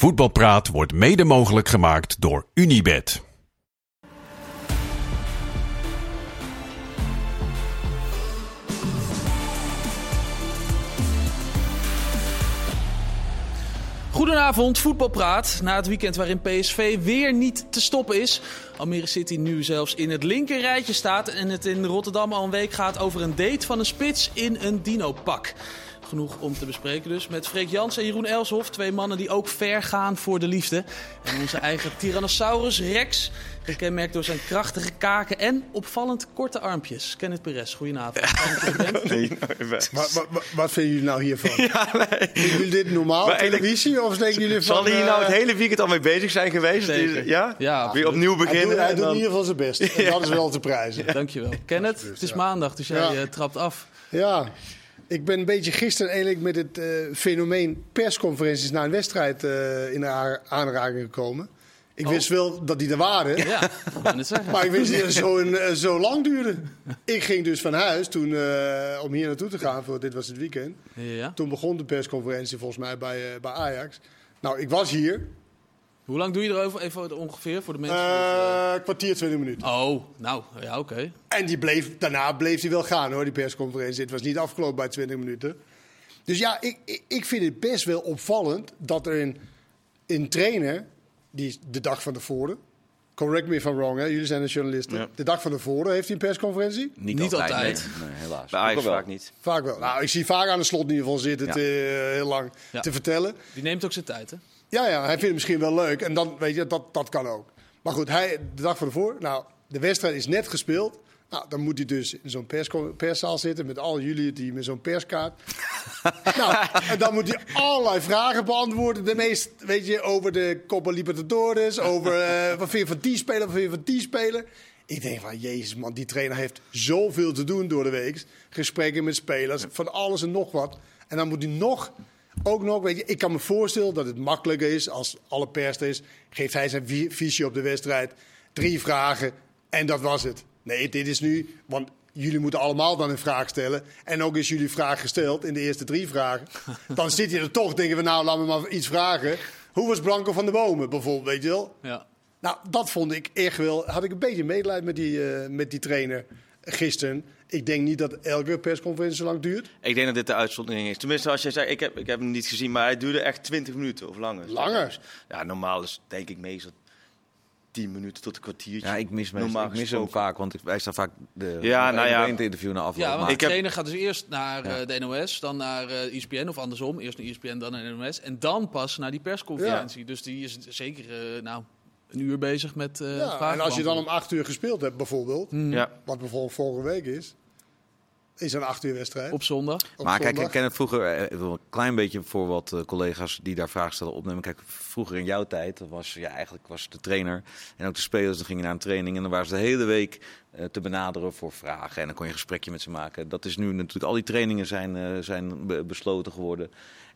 Voetbalpraat wordt mede mogelijk gemaakt door Unibed. Goedenavond, voetbalpraat. Na het weekend waarin PSV weer niet te stoppen is. Almere City nu zelfs in het linker rijtje staat. En het in Rotterdam al een week gaat over een date van een spits in een dino-pak. Genoeg om te bespreken dus met Freek Jans en Jeroen Elshoff. Twee mannen die ook ver gaan voor de liefde. En onze eigen Tyrannosaurus Rex. Gekenmerkt door zijn krachtige kaken en opvallend korte armpjes. Kenneth Perez, goedenavond. Nee, Wat, wat, wat- wat vinden jullie nou hiervan? Vinden jullie dit normaal Maar televisie? Of denken jullie van... Zal hij hier nou het eh, hele weekend al mee bezig zijn geweest? Zeker. Ja? Ja, Weer opnieuw Hij beginnen? doet, hij en doet dan- in ieder geval zijn best. En dat is wel te prijzen. Dankjewel. Kenneth, het is maandag, dus jij Ja. eh, trapt af. Ja, ik ben een beetje gisteren eigenlijk met het eh, fenomeen persconferenties na een wedstrijd eh, in aanraking gekomen. Ik Oh. wist wel dat die er waren. Ja. Maar ik wist niet dat het zo, een- eh, zo lang duurde. Ik ging dus van huis toen, om hier naartoe te gaan, voor dit was het weekend. Ja. Toen begon de persconferentie volgens mij bij, bij Ajax. Nou, ik was hier. Hoe lang doe je erover even ongeveer voor de mensen? eh kwartier, 20 minuten. Oh, nou, ja, oké. En die bleef, daarna bleef hij wel gaan hoor, die persconferentie. Het was niet afgelopen bij 20 minuten. Dus ja, ik, ik, ik vind het best wel opvallend dat er een, een trainer, die de dag van tevoren, correct me if I'm wrong, hè, jullie zijn de journalisten. Ja. De dag van tevoren heeft hij een persconferentie. Niet, Niet altijd. altijd. Nee, nee, helaas. Bij Ajax vaak niet. Vaak wel. Nou, ik zie vaak aan de slot in ieder geval zitten Ja. te, eh, heel lang Ja. te vertellen. Die neemt ook zijn tijd, hè? Ja, ja, hij vindt het misschien wel leuk. En dan, weet je, dat, dat kan ook. Maar goed, hij, de dag van tevoren, nou, de wedstrijd is net gespeeld. Nou, dan moet hij dus in zo'n perszaal zitten met al jullie die met zo'n perskaart. nou, en dan moet hij allerlei vragen beantwoorden. De meest, weet je, over de Copa Libertadores, over eh, wat vind je van die speler, wat vind je van die speler. Ik denk van, jezus man, die trainer heeft zoveel te doen door de week. Gesprekken met spelers, van alles en nog wat. En dan moet hij nog, ook nog, weet je, ik kan me voorstellen dat het makkelijker is als alle pers er is. Geeft hij zijn vi- visie op de wedstrijd, drie vragen en dat was het. Nee, dit is nu, want jullie moeten allemaal dan een vraag stellen. En ook is jullie vraag gesteld in de eerste drie vragen. Dan zit je er toch, denken we, nou, laat me maar iets vragen. Hoe was Blanco van de Bomen bijvoorbeeld, weet je wel? Ja. Nou, dat vond ik echt wel. Had ik een beetje medelijden met die, eh, met die trainer gisteren. Ik denk niet dat elke persconferentie zo lang duurt. Ik denk dat dit de uitzondering is. Tenminste, als jij zei, ik heb, ik heb hem niet gezien, maar hij duurde echt 20 minuten of langer. Langer? Ja, normaal is denk ik meestal 10 minuten tot een kwartiertje. Ja, ik mis, hem- Normaal ik mis hem vaak, want ik, wij staan vaak de Ja, nou ja. in het interview na afloop. Ja, want maar- de trainer gaat dus eerst naar eh, de NOS, dan naar eh ESPN of andersom. Eerst naar ESPN, dan naar de NOS. En dan pas naar die persconferentie. Dus die is zeker nou, een uur bezig met eh Ja, vragen en als je dan om acht uur gespeeld hebt, bijvoorbeeld. Ja. Wat bijvoorbeeld vorige week is. Is een acht uur wedstrijd. Op zondag. op maar kijk, ik ken het vroeger eh, een klein beetje voor wat eh, collega's die daar vragen stellen opnemen. Kijk, vroeger in jouw tijd was ja, eigenlijk was de trainer en ook de spelers. Dan gingen naar een training en dan waren ze de hele week eh, te benaderen voor vragen en dan kon je een gesprekje met ze maken. Dat is nu natuurlijk al die trainingen zijn, eh, zijn be- besloten geworden.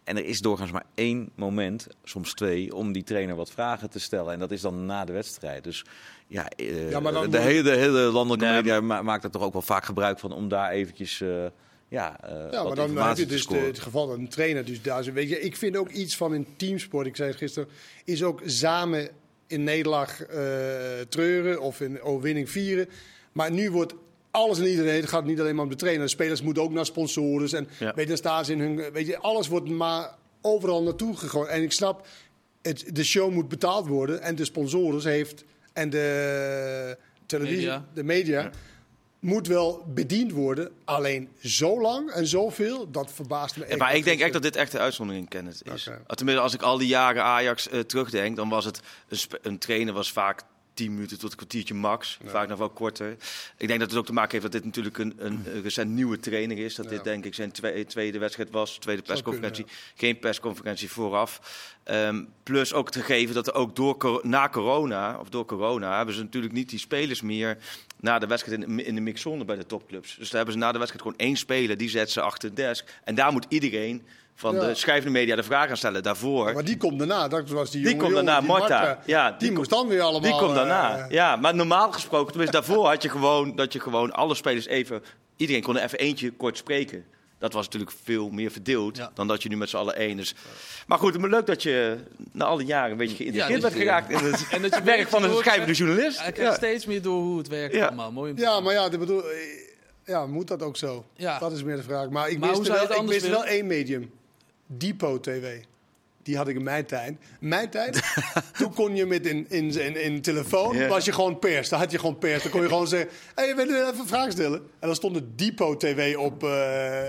En er is doorgaans maar één moment, soms twee, om die trainer wat vragen te stellen. En dat is dan na de wedstrijd. Dus ja, eh, Ja, maar dan de, moet- hele, de hele landelijke Nee, media ma- maakt er toch ook wel vaak gebruik van om daar eventjes eh, ja, eh, Ja, wat maar dan heb je te dus de, het geval dat een trainer dus daar zit. Weet je, ik vind ook iets van een teamsport, ik zei het gisteren, is ook samen in nederlaag eh, treuren of in overwinning vieren. Maar nu wordt alles en iedereen, het gaat niet alleen maar om de trainer. De spelers moeten ook naar sponsors en Ja. weet je, dan staan ze in hun, weet je, alles wordt maar overal naartoe gegooid. En ik snap, het, de show moet betaald worden en de sponsors heeft en de televisie, Media. de media moet wel bediend worden. Alleen zo lang en zoveel, dat verbaast me echt. Ja, maar ik denk echt dat dit echt de uitzondering Kenneth is. Tenminste, als ik al die jaren Ajax eh, terugdenk, dan was het een trainer was vaak 10 minuten tot een kwartiertje max, vaak nog wel korter. Ik denk dat het ook te maken heeft dat dit natuurlijk een, een, recent nieuwe trainer is. Dat Ja. dit denk ik zijn twe- tweede wedstrijd was, tweede persconferentie. Geen persconferentie vooraf. Ehm, plus ook te geven dat er ook door, na corona, of door corona, hebben ze natuurlijk niet die spelers meer na de wedstrijd in de, in de mixzone bij de topclubs. Dus daar hebben ze na de wedstrijd gewoon één speler, die zet ze achter de desk. En daar moet iedereen van Ja. de schrijvende media de vraag aan stellen. Daarvoor, Maar die komt daarna. Dat was die Die jonge komt jongen, daarna, die Marta. Marta. Ja, die, die moest dan weer allemaal... die komt daarna. eh, ja, maar normaal gesproken, tenminste daarvoor had je gewoon dat je gewoon alle spelers even, iedereen kon er even eentje kort spreken. Dat was natuurlijk veel meer verdeeld Ja. dan dat je nu met z'n allen één is. Maar goed, maar leuk dat je na alle jaren een beetje dat bent je- geraakt in het En dat je werk van een schrijvende journalist. Hij krijgt Ja. steeds meer door hoe het werkt Ja. allemaal. Mooi om te Ja, zien. maar ja, ik bedoel, eh, ja, moet dat ook zo? Ja. Dat is meer de vraag. Maar ik Maar je wel, ik wist wel één medium. Depot TV. Die had ik in mijn tijd. Mijn tijd, toen kon je met in, in, in, in telefoon, Ja. was je gewoon pers. Dan had je gewoon pers. Dan kon je gewoon zeggen, hé, hey, je wil even een vraag stellen. En dan stond het Depot TV op, eh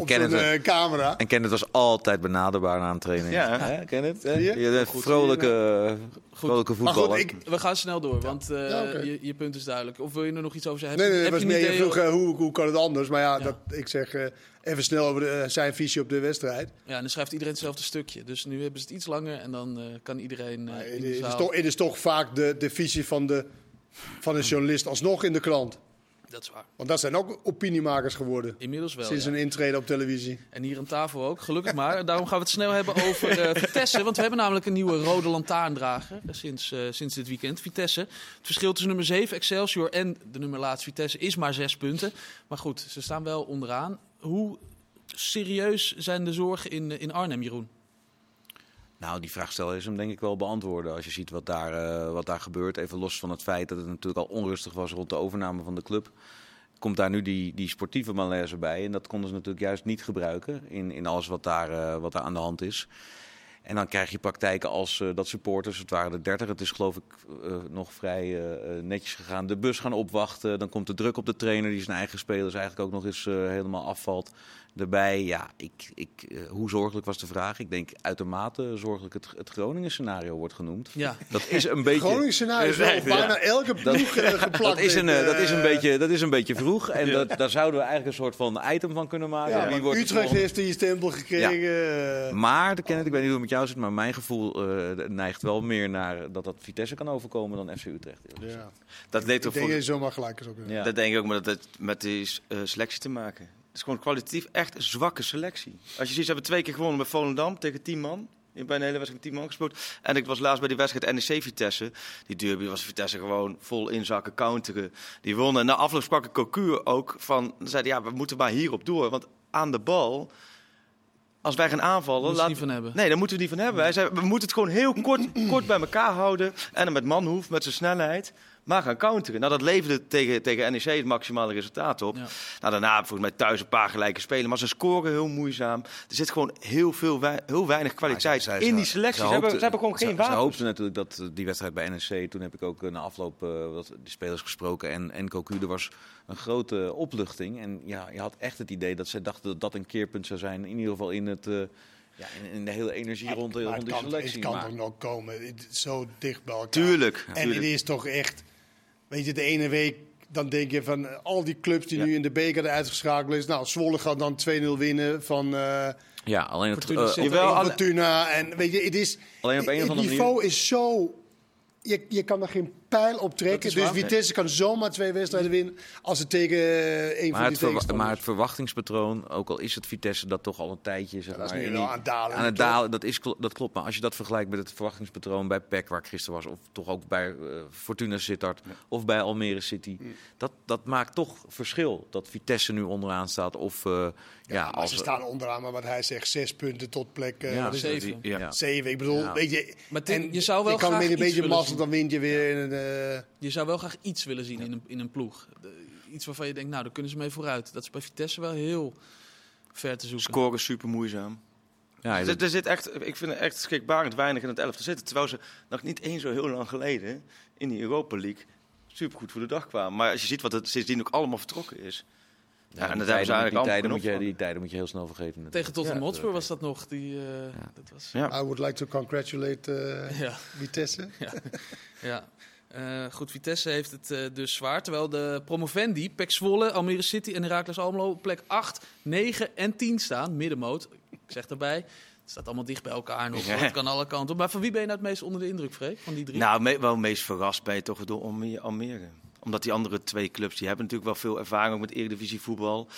op ken zo'n het, eh, camera. En Kenneth was altijd benaderbaar na een training. Ja. Hè, Kenneth? hè? Je? Je bent Goed, vrolijke, vrolijke Maar voetballer. goed, ik, We gaan snel door, want eh, Ja, je, je punt is duidelijk. Of wil je er nog iets over zeggen? nee, Heb nee, was heb je meer, een je vroeg eh, hoe, hoe kan het anders. Maar ja, Ja. Dat, ik zeg eh, even snel over de, eh, zijn visie op de wedstrijd. Ja, en dan schrijft iedereen hetzelfde stukje. Dus nu hebben ze het iets langer en dan eh, kan iedereen eh, het, de is toch, het is toch vaak de, de visie van de, van een journalist alsnog in de krant. Dat is waar. Want dat zijn ook opiniemakers geworden. Inmiddels wel, Sinds ja. een intrede op televisie. En hier aan tafel ook, gelukkig maar. Daarom gaan we het snel hebben over eh, Vitesse. Want we hebben namelijk een nieuwe rode lantaarndrager eh, sinds, eh, sinds dit weekend. Vitesse. Het verschil tussen nummer 7 Excelsior en de nummer laatst Vitesse is maar 6 punten. Maar goed, ze staan wel onderaan. Hoe serieus zijn de zorgen in, in Arnhem, Jeroen? Nou, die vraag stel is hem denk ik wel beantwoorden. Als je ziet wat daar, eh, wat daar gebeurt. Even los van het feit dat het natuurlijk al onrustig was rond de overname van de club. Komt daar nu die, die sportieve malaise bij. En dat konden ze natuurlijk juist niet gebruiken in, in alles wat daar, eh, wat daar aan de hand is. En dan krijg je praktijken als eh, dat supporters, het waren er 30, het is geloof ik nog vrij netjes gegaan, de bus gaan opwachten. Dan komt de druk op de trainer die zijn eigen spelers eigenlijk ook nog eens helemaal afvalt. Daarbij, ja, ik, ik, eh, hoe zorgelijk was de vraag? Ik denk uitermate zorgelijk het, het Groningen scenario wordt genoemd. Ja, Dat is een beetje... Groningen scenario is wel op Ja. bijna elke ploeg eh, geplakt. Dat is, een, met, eh, dat, is een beetje, dat is een beetje vroeg. En dat, daar zouden we eigenlijk een soort van item van kunnen maken. Ja, Wie wordt Utrecht heeft die stempel gekregen. Maar, de Kenneth, ik weet niet hoe het met jou zit, maar mijn gevoel eh, neigt wel meer naar dat dat Vitesse kan overkomen dan FC Utrecht. ja. Dat leed Ik toch denk voor... dat je zomaar gelijk is ook. Ja. Dat denk ik ook, maar dat heeft met die selectie te maken. Het is gewoon kwalitatief echt een zwakke selectie. Als je ziet, ze hebben twee keer gewonnen met Volendam tegen 10 man. Je bij een hele wedstrijd met 10 man gespeeld. En ik was laatst bij die wedstrijd NEC Vitesse. Die derby was Vitesse gewoon vol inzakken, counteren. Die wonnen. En na afloop sprak ik Cocu ook van... Zei ja, we moeten maar hierop door. Want aan de bal... Als wij gaan aanvallen... Laat- niet van hebben. Nee, daar moeten we niet van hebben. Hij zei, we moeten het gewoon heel kort, kort bij elkaar houden. En dan met Manhoef, met zijn snelheid. Maar gaan counteren. Nou, dat leverde tegen, tegen NEC het maximale resultaat op. Ja. Nou, daarna volgens mij thuis een paar gelijke spelen. Maar ze scoren heel moeizaam. Er zit gewoon heel, veel wei- heel weinig kwaliteit in die ze- selectie. Ze, ze hebben, hoopten- ze hebben gewoon geen wapen. Ze hoopten natuurlijk dat eh, die wedstrijd bij NEC, toen heb ik ook eh, na afloop eh, wat die spelers gesproken en, en Cocu, er was een grote opluchting. En ja, je had echt het idee dat ze dachten dat dat een keerpunt zou zijn. In ieder geval in, het, eh, ja, in, in de hele energie rond, de- Maar rond het die kan, selectie. het kan Maar- toch nog komen. Zo dicht bij elkaar. Tuurlijk. En tuurlijk. het is toch echt... Weet je, de ene week dan denk je van eh, al die clubs die Ja. nu in de beker uitgeschakeld is. Nou, Zwolle gaat dan 2-0 winnen van eh ja, alleen het, Fortuna op- er Jawel, Fortuna. En weet je, het is... alleen op een of het andere niveau manier. is zo... Je, je kan er geen pijl op Dat trekken. is Dus waar. Vitesse kan zomaar twee wedstrijden winnen als het tegen eh, een Maar van die tegenstanders. maar het verwachtingspatroon, ook al is het Vitesse dat toch al een tijdje zeg dat is nu wel aan het dalen. aan het dalen, dat, is, dat klopt. Maar als je dat vergelijkt met het verwachtingspatroon bij PEC, waar ik gisteren was, of toch ook bij eh, Fortuna Sittard, of bij Almere City, dat, dat maakt toch verschil. Dat Vitesse nu onderaan staat. Of eh, ja, als ze staan onderaan, maar wat hij zegt, zes punten tot plek eh, het? zeven. Ja. Ja. zeven. Ik bedoel, Ja. weet je, Maar Tim, en je zou wel je kan graag met een beetje mazzel, dan win je weer in een... eh, Je zou wel graag iets willen zien in, een, in een ploeg. Iets waarvan je denkt, nou, daar kunnen ze mee vooruit. Dat is bij Vitesse wel heel ver te zoeken. Scoren super moeizaam. Ja, er, zit- er zit echt, ik vind het echt schrikbarend weinig in het elftal zitten. Terwijl ze nog niet eens zo heel lang geleden in die Europa League supergoed voor de dag kwamen. Maar als je ziet wat het sindsdien ook allemaal vertrokken is. Ja, en die dat hebben ze eigenlijk die, tijden moet je, die tijden moet je heel snel vergeten. Tegen Tottenham Ja. Hotspur was dat nog. Die, eh, dat was, Ja. I would like to congratulate eh, ja. Vitesse. Ja. Eh, goed, Vitesse heeft het eh, dus zwaar. Terwijl de promovendi, Pek Zwolle, Almere City en Heracles Almelo op plek 8, 9 en 10 staan. Middenmoot, ik zeg daarbij. Het staat allemaal dicht bij elkaar nog. Ja. Het kan alle kanten op. Maar van wie ben je nou het meest onder de indruk, Freek? Van die drie? Nou, me- wel meest verrast ben je toch door Alme- Almere. Omdat die andere twee clubs, die hebben natuurlijk wel veel ervaring ook met Eredivisie voetbal.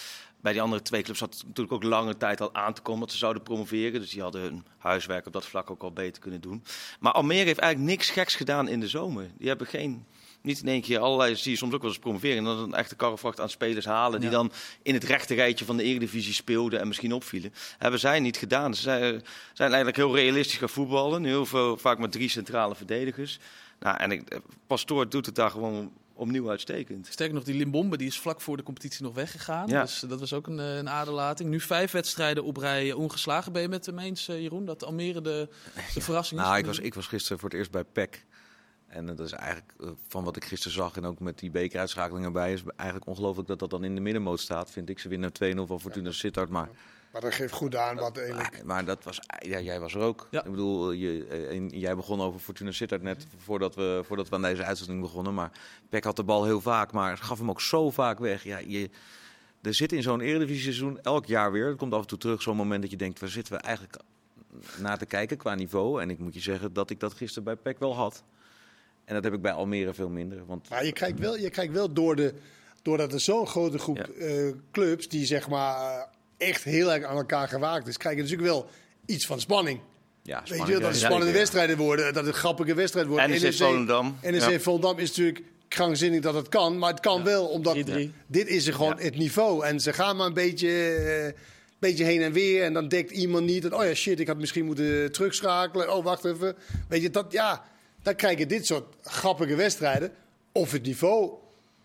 Bij die andere twee clubs zat het natuurlijk ook lange tijd al aan te komen dat ze zouden promoveren. Dus die hadden hun huiswerk op dat vlak ook al beter kunnen doen. Maar Almere heeft eigenlijk niks geks gedaan in de zomer. Die hebben geen Niet in één keer allerlei, zie je soms ook wel eens promoveren. En dan een echte karrevracht aan spelers halen. Die Ja. dan in het rechte rijtje van de Eredivisie speelden en misschien opvielen. Hebben zij niet gedaan. Ze zijn, zijn eigenlijk heel realistisch gaan voetballen. Heel veel, vaak met drie centrale verdedigers. Nou, en ik, Pastoor doet het daar gewoon opnieuw uitstekend. Sterker nog, die Limbombe die is vlak voor de competitie nog weggegaan. Ja. Dus dat was ook een, eh, een aderlating. Nu vijf wedstrijden op rij ongeslagen. Ben je met hem eens, eh, Jeroen, dat Almere de, de verrassing is? Nou, ik was, ik was gisteren voor het eerst bij PEC. En dat is eigenlijk, eh, van wat ik gisteren zag en ook met die bekeruitschakeling erbij, is eigenlijk ongelooflijk dat dat dan in de middenmoot staat, vind ik. Ze winnen 2-0 van Fortuna Sittard, maar, Maar dat geeft goed aan wat eigenlijk... maar, maar dat was, ja, jij was er ook. Ja. Ik bedoel, je, eh, en jij begon over Fortuna Sittard net voordat we, voordat we aan deze uitzending begonnen. Maar PEC had de bal heel vaak, maar gaf hem ook zo vaak weg. Ja, je, er zit in zo'n Eredivisie-seizoen elk jaar weer, het komt af en toe terug, zo'n moment dat je denkt, waar zitten we eigenlijk naar te kijken qua niveau? En ik moet je zeggen dat ik dat gisteren bij PEC wel had. En dat heb ik bij Almere veel minder. Want Maar je kijkt wel, je kijkt wel door de, doordat er zo'n grote groep Ja. eh, clubs die zeg maar eh, echt heel erg aan elkaar gewaakt is, krijg je natuurlijk wel iets van spanning. ja, Weet je wel, dat het spannende wedstrijden worden, dat het grappige wedstrijden worden. NEC Volendam. NEC Ja. Volendam is natuurlijk krankzinnig dat het kan, maar het kan wel omdat 3-3. dit is er gewoon het niveau. En ze gaan maar een beetje, eh, beetje heen en weer en dan dekt iemand niet. En, oh ja, shit, ik had misschien moeten terugschakelen. Oh, wacht even. Weet je, dat, ja, dan krijg je dit soort grappige wedstrijden. Of het niveau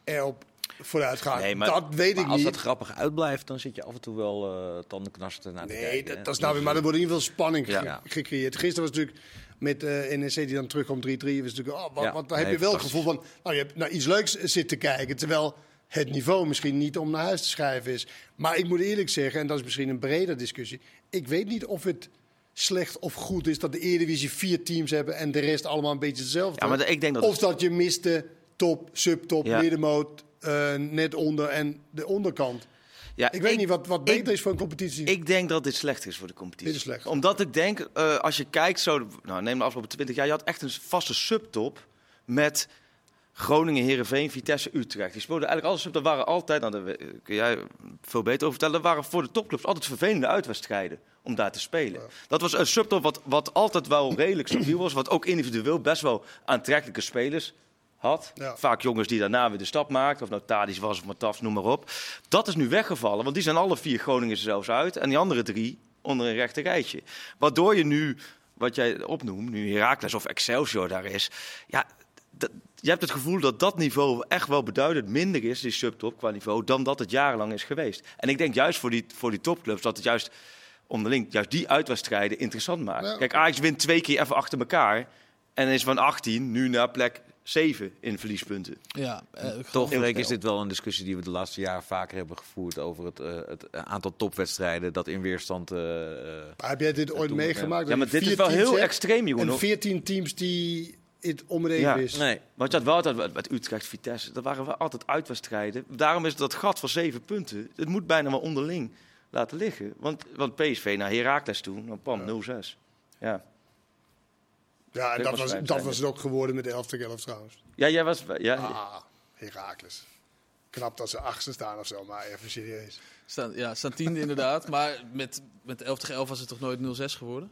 erop vooruit gaat, Nee, maar- dat weet Maar ik als niet. dat grappig uitblijft, dan zit je af en toe wel eh tandenknarsten naar Nee, kijken. dat, hè. dat is nou weer, maar er wordt in ieder geval spanning ge- Ja. gecreëerd. Gisteren was natuurlijk met eh NEC die dan terugkomt 3-3. Was natuurlijk, oh, wat, Ja, want dan heb nee, je wel het gevoel van, nou, je hebt naar iets leuks zitten kijken. Terwijl het niveau misschien niet om naar huis te schrijven is. Maar ik moet eerlijk zeggen, en dat is misschien een breder discussie. Ik weet niet of het slecht of goed is dat de Eredivisie vier teams hebben en de rest allemaal een beetje hetzelfde. Ja, maar ik denk dat of dat je miste top, subtop, Ja. middenmoot, eh, net onder en de onderkant. Ja, Ik weet niet wat, wat ik- beter is voor een competitie. Ik denk dat dit slecht is voor de competitie. Dit is slecht. Omdat ik denk, eh, als je kijkt, zo, nou, neem de afgelopen 20 jaar, je had echt een vaste subtop met Groningen, Herenveen, Vitesse, Utrecht. Die speelden eigenlijk alle subtop waren altijd, nou, daar kun jij veel beter over vertellen, dat waren voor de topclubs altijd vervelende uitwedstrijden om daar te spelen. Dat was een subtop wat, wat altijd wel redelijk stabiel was, wat ook individueel best wel aantrekkelijke spelers had. Ja. Vaak jongens die daarna weer de stap maakten, of nou Tadis was of Matafs, noem maar op. Dat is nu weggevallen, want die zijn alle vier Groningen zelfs uit. En die andere drie onder een rechte rijtje. Waardoor je nu, wat jij opnoemt, nu Heracles of Excelsior daar is. Ja, dat- je hebt het gevoel dat dat niveau echt wel beduidend minder is, die subtop qua niveau, dan dat het jarenlang is geweest. En ik denk juist voor die, voor die topclubs dat het juist onderling, juist die uitwedstrijden interessant maakt. Ja. Kijk, Ajax wint twee keer even achter elkaar. En is van 18 nu naar plek 7 in verliespunten. Ja, eh, Toch, Freek, is dit wel een discussie die we de laatste jaren vaker hebben gevoerd over het, eh, het aantal topwedstrijden dat in weerstand. eh, eh, Maar heb jij dit ooit meegemaakt? Ja, maar dit is wel heel hebt extreem, Jeroen. En 14 teams die het om het even Ja. is. nee, Want je had wel altijd met- Utrecht, Vitesse, dat waren wel altijd uitwedstrijden. Daarom is dat gat van zeven punten, het moet bijna wel onderling laten liggen. Want, want PSV naar Heracles toe, dan pam, 0-6. Ja. Ja, en dat was dat zijn. was het ook geworden met de 11 tegen 11 trouwens. ja, jij was... Ja, Ah, Herakles. Knap dat ze achtste staan of zo, maar even serieus. Staan, ja, staan tiende inderdaad. Maar met, met 11 tegen 11 was het toch nooit 0-6 geworden?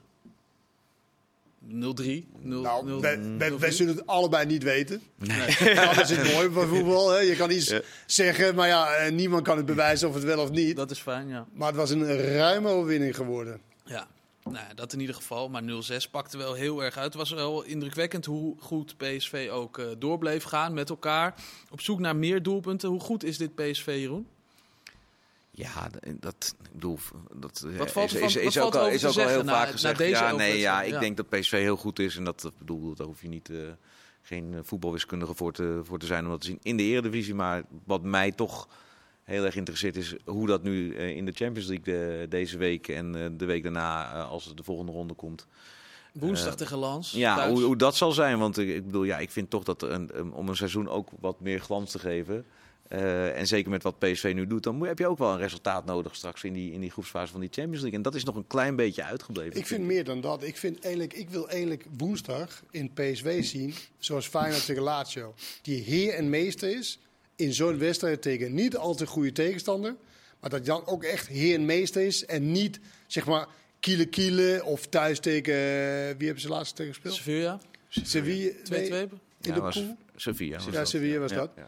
0-3? 0 Nou, 0 wij, wij, wij zullen het allebei niet weten. Nee. Dat is het mooie van voetbal. Hè. Je kan iets Ja. zeggen, maar ja, eh, niemand kan het bewijzen of het wel of niet. Dat is fijn, ja. Maar het was een ruime overwinning geworden. Ja, nou, dat in ieder geval. Maar 0-6 pakte wel heel erg uit. Het was wel indrukwekkend hoe goed PSV ook eh doorbleef gaan met elkaar. Op zoek naar meer doelpunten. Hoe goed is dit PSV, Jeroen? ja, d- dat, ik bedoel, dat eh, Wat valt is, is, ook, al, is ook al heel na- vaak na gezegd. deze ja, nee, ja, ik Ja. denk dat PSV heel goed is en dat, bedoel, daar hoef je niet, eh, geen eh, voetbalwiskundige voor te, voor te zijn om dat te zien in de Eredivisie. Maar wat mij toch heel erg interesseert is hoe dat nu eh, in de Champions League de, deze week en eh, de week daarna, eh, als de volgende ronde komt. Woensdag Eh, tegen Lans. Ja, hoe, hoe dat zal zijn. Want ik, ik bedoel, ja, ik vind toch dat een, om een seizoen ook wat meer glans te geven. eh, en zeker met wat PSV nu doet, dan moet- heb je ook wel een resultaat nodig straks in die, in die groepsfase van die Champions League. En dat is nog een klein beetje uitgebleven. Ik vind meer dan dat. Ik, vind eigenlijk, ik wil eigenlijk woensdag in PSV zien, zoals Feyenoord tegen Lazio. Die heer en meester is in zo'n wedstrijd tegen niet al te goede tegenstander. Maar dat dan ook echt heer en meester is. En niet, zeg maar, kiele kiele of thuis tegen... eh, wie hebben ze laatst tegen gespeeld? Sevilla, 2-2. Sevilla. nee. Ja, In Ja, de was pool? Sevilla. Ja, dat. Sevilla was dat. Ja.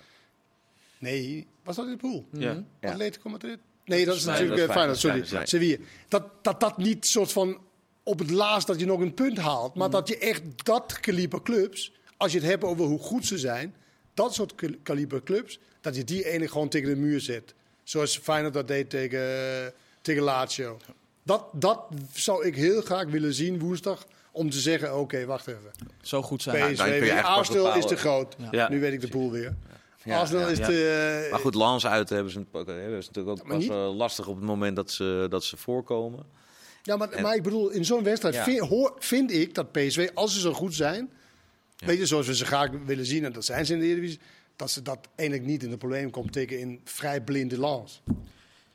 Nee, was dat in de pool? Ja. Ja. Atletico Madrid? Nee, dat is Nee, natuurlijk dat is Feyenoord, sorry. Sevilla. Dat, dat dat niet soort van op het laatst dat je nog een punt haalt, maar dat je echt dat kaliber clubs, als je het hebt over hoe goed ze zijn, dat soort kal- kaliber clubs, dat je die ene gewoon tegen de muur zet. Zoals Feyenoord dat deed tegen, tegen Lazio. Dat, dat zou ik heel graag willen zien woensdag, om te zeggen, oké, wacht even. Zo goed zijn. PSV, dan kun je weer. eigenlijk pas Arsenal is te groot. Ja. Nu weet ik de pool weer. Ja, Arsenal ja, is ja. te... eh, Maar goed, Lans uit hebben ze, hebben ze natuurlijk ook pas wel lastig op het moment dat ze, dat ze voorkomen. Ja, maar, En- maar ik bedoel, in zo'n wedstrijd Ja. vind, hoor- vind ik dat PSV, als ze zo goed zijn, weet je, zoals we ze graag willen zien, en dat zijn ze in de Eredivisie, dat ze dat eigenlijk niet in de problemen komt tegen in vrij blinde lans.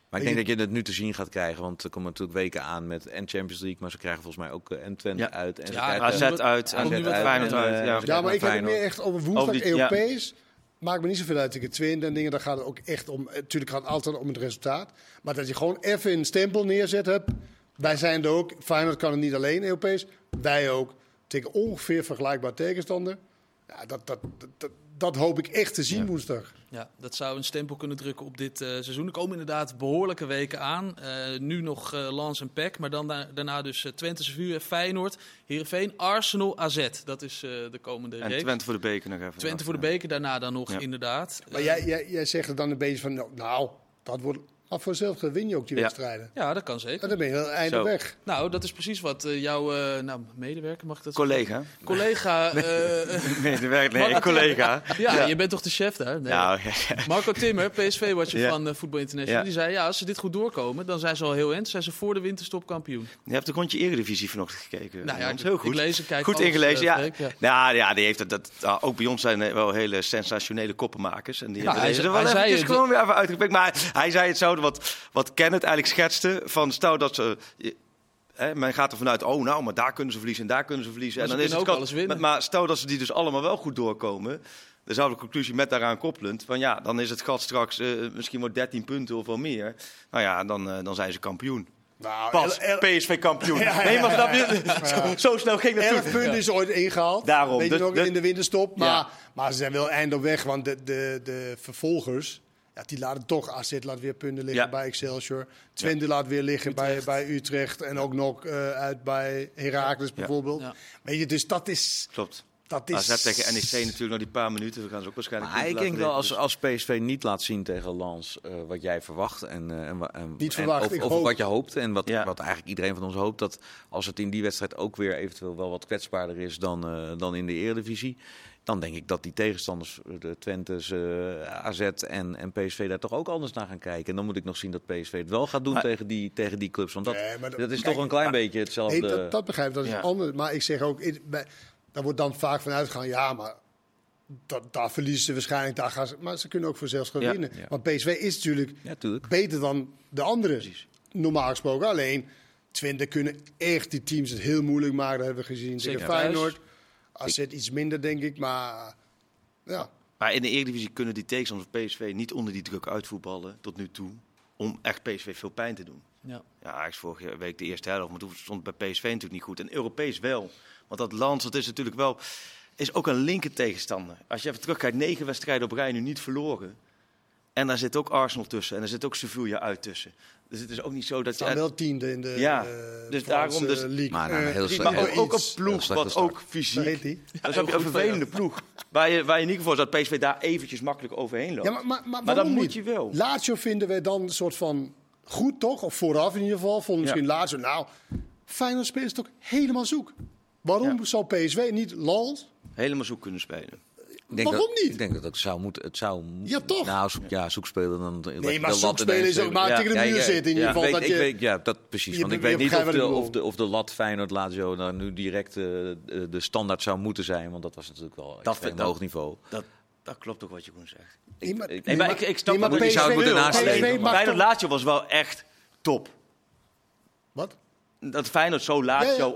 Maar ik denk dat je het nu te zien gaat krijgen, want er komen natuurlijk weken aan met en Champions League, maar ze krijgen volgens mij ook eh, en Twente Ja. uit. En Ja, AZ uit, nu wat Feyenoord en, uit. eh, Ja. maar ik heb het meer echt over woensdag Over die- ja. Europees. Maakt me niet zoveel uit tegen Twente en dingen. Daar gaat het ook echt om. Natuurlijk gaat het altijd om het resultaat. Maar dat je gewoon even een stempel neerzet hebt. Wij zijn er ook. Feyenoord kan het niet alleen Europees. Wij ook. Tegen ongeveer vergelijkbaar tegenstander. Ja, dat, dat, dat, dat, dat hoop ik echt te zien woensdag. Ja, dat zou een stempel kunnen drukken op dit eh, seizoen. Er komen inderdaad behoorlijke weken aan. Eh, nu nog eh Lans en Peck, maar dan da- daarna dus Twente, Sevilla, Feyenoord, Heerenveen, Arsenal, AZ. Dat is eh, de komende En reeks. Twente voor de beker nog even. Twente voor de beker, daarna dan nog Ja. inderdaad. Maar jij, jij, jij zegt er dan een beetje van. nou, Nou, dat wordt. Maar vanzelf win je ook die Ja. wedstrijden. ja, dat kan zeker. En dan ben je einde Zo. weg. Nou, dat is precies wat eh, jouw eh, nou, medewerker, mag ik dat Collega. Collega, eh, Nee, de werk, nee, collega. ja, je bent toch de chef daar? Nee. Nou. Marco Timmer, PSV-watcher Ja. van eh, Voetbal International, Ja. die zei ja, als ze dit goed doorkomen, dan zijn ze al heel eind. Zijn ze voor de winterstop kampioen. Je hebt een rondje Eredivisie vanochtend gekeken. Nou ja, ik- heel ik goed. lees en kijk goed alles, ingelezen, eh, ja. Ja. Nou ja, die heeft het, dat, ah, ook bij ons zijn er wel hele sensationele koppenmakers. En die Ja, hebben hij deze er wel hij zei het- gewoon weer even uitgepikt. Maar hij zei het zo, wat, wat Kenneth eigenlijk schetste. Van stel dat ze... Hè, men gaat er vanuit, oh nou, maar daar kunnen ze verliezen en daar kunnen ze verliezen. Maar en ze dan is het ook alles winnen. Maar stel dat ze die dus allemaal wel goed doorkomen. Dan zou de conclusie met daaraan koppelend. Van ja, dan is het gat straks eh, misschien wel 13 punten of wel meer. Nou ja, dan, eh, dan zijn ze kampioen. Nou, Pas, el- el- PSV kampioen. Nee, maar snap je? Zo, zo snel ging het Elf toen. punten is ooit ingehaald. Daarom. Weet je Dus nog, dat- in de winterstop. Maar, Ja. maar ze zijn wel eind op weg. Want de, de, de vervolgers, ja, die laten toch... AZ laat weer punten liggen Ja. bij Excelsior. Twente laat weer liggen bij, bij Utrecht. En ook nog eh, uit bij Heracles bijvoorbeeld. Ja. Weet je, dus dat is... Klopt. Dat is AZ tegen NEC natuurlijk nog die paar minuten. We gaan ze ook waarschijnlijk Maar ik denk wel, als, liggen. als PSV niet laat zien tegen Lans eh, wat jij verwacht en, eh, en, Niet en verwacht, of, wat je hoopt en wat, Ja. wat eigenlijk iedereen van ons hoopt, dat als het in die wedstrijd ook weer eventueel wel wat kwetsbaarder is dan, eh, dan in de Eredivisie, dan denk ik dat die tegenstanders, de Twentes, eh, AZ en, en PSV, daar toch ook anders naar gaan kijken. En dan moet ik nog zien dat PSV het wel gaat doen Maar- tegen, die, tegen die clubs, want dat, Nee, dat- dat is kijk, toch een klein beetje hetzelfde. Nee, dat, dat begrijp ik. Dat is Ja. anders. Maar ik zeg ook... in- bij- daar wordt dan vaak van uitgegaan... Ja, maar... Dat, daar verliezen ze waarschijnlijk. Daar gaan ze, maar ze kunnen ook vanzelf gaan Ja. winnen. Ja. Want PSV is natuurlijk Ja, beter dan de anderen. Normaal gesproken. Alleen, Twente kunnen echt die teams het heel moeilijk maken. Dat hebben we gezien Zeker tegen thuis. AZ iets minder, denk ik. Maar ja, Maar in de Eredivisie kunnen die tegenstanders van PSV niet onder die druk uitvoetballen tot nu toe. Om echt PSV veel pijn te doen. Ja. Ja, Ajax vorige week de eerste helft, maar toen stond het bij PSV natuurlijk niet goed. En Europees wel. Want dat land, dat is natuurlijk wel, is ook een linker tegenstander. Als je even terugkijkt, negen wedstrijden op rij nu niet verloren. En daar zit ook Arsenal tussen en er zit ook Sevilla uit tussen. Dus het is ook niet zo dat staan je... wel tiende in de Ja, eh, dus Franse daarom dus- League. Maar nou, een heel slecht- Maar ook, ook een ploeg wat ook fysiek... Dat is ook een vervelende ploeg. Waar je, waar je in ieder geval dat PSV daar eventjes makkelijk overheen loopt. Ja, maar, maar, maar, Maar dat moet niet? je wel. Lazio vinden wij dan een soort van goed, toch? Of vooraf in ieder geval. Vonden misschien Ja. Lazio. Nou, Feyenoord speelt het ook helemaal zoek. Waarom Ja. zou PSV niet Lals? Helemaal zoek kunnen spelen. Ik denk Waarom dat, niet? Ik denk dat het zou moeten. Het zou Ja, toch? Nou, zoek, ja, zoekspelen dan. Nee, maar zoekspelen is ook maar tegen de muur zitten in ieder ja, geval. weet, dat ik je, weet, ja, dat precies. je Want ik weet niet of de, of, de, of de lat Feyenoord Lazio dan nu direct eh, de, de standaard zou moeten zijn. Want dat was natuurlijk wel Dat ik- hoog niveau. Dat, dat klopt ook wat je gewoon zegt. Nee, maar- ik- Nee, maar ik, ik snap Nee, maar wat je PSV zou moeten mag Feyenoord Lazio was wel echt top. Wat? Dat Feyenoord zo. Ja, ja.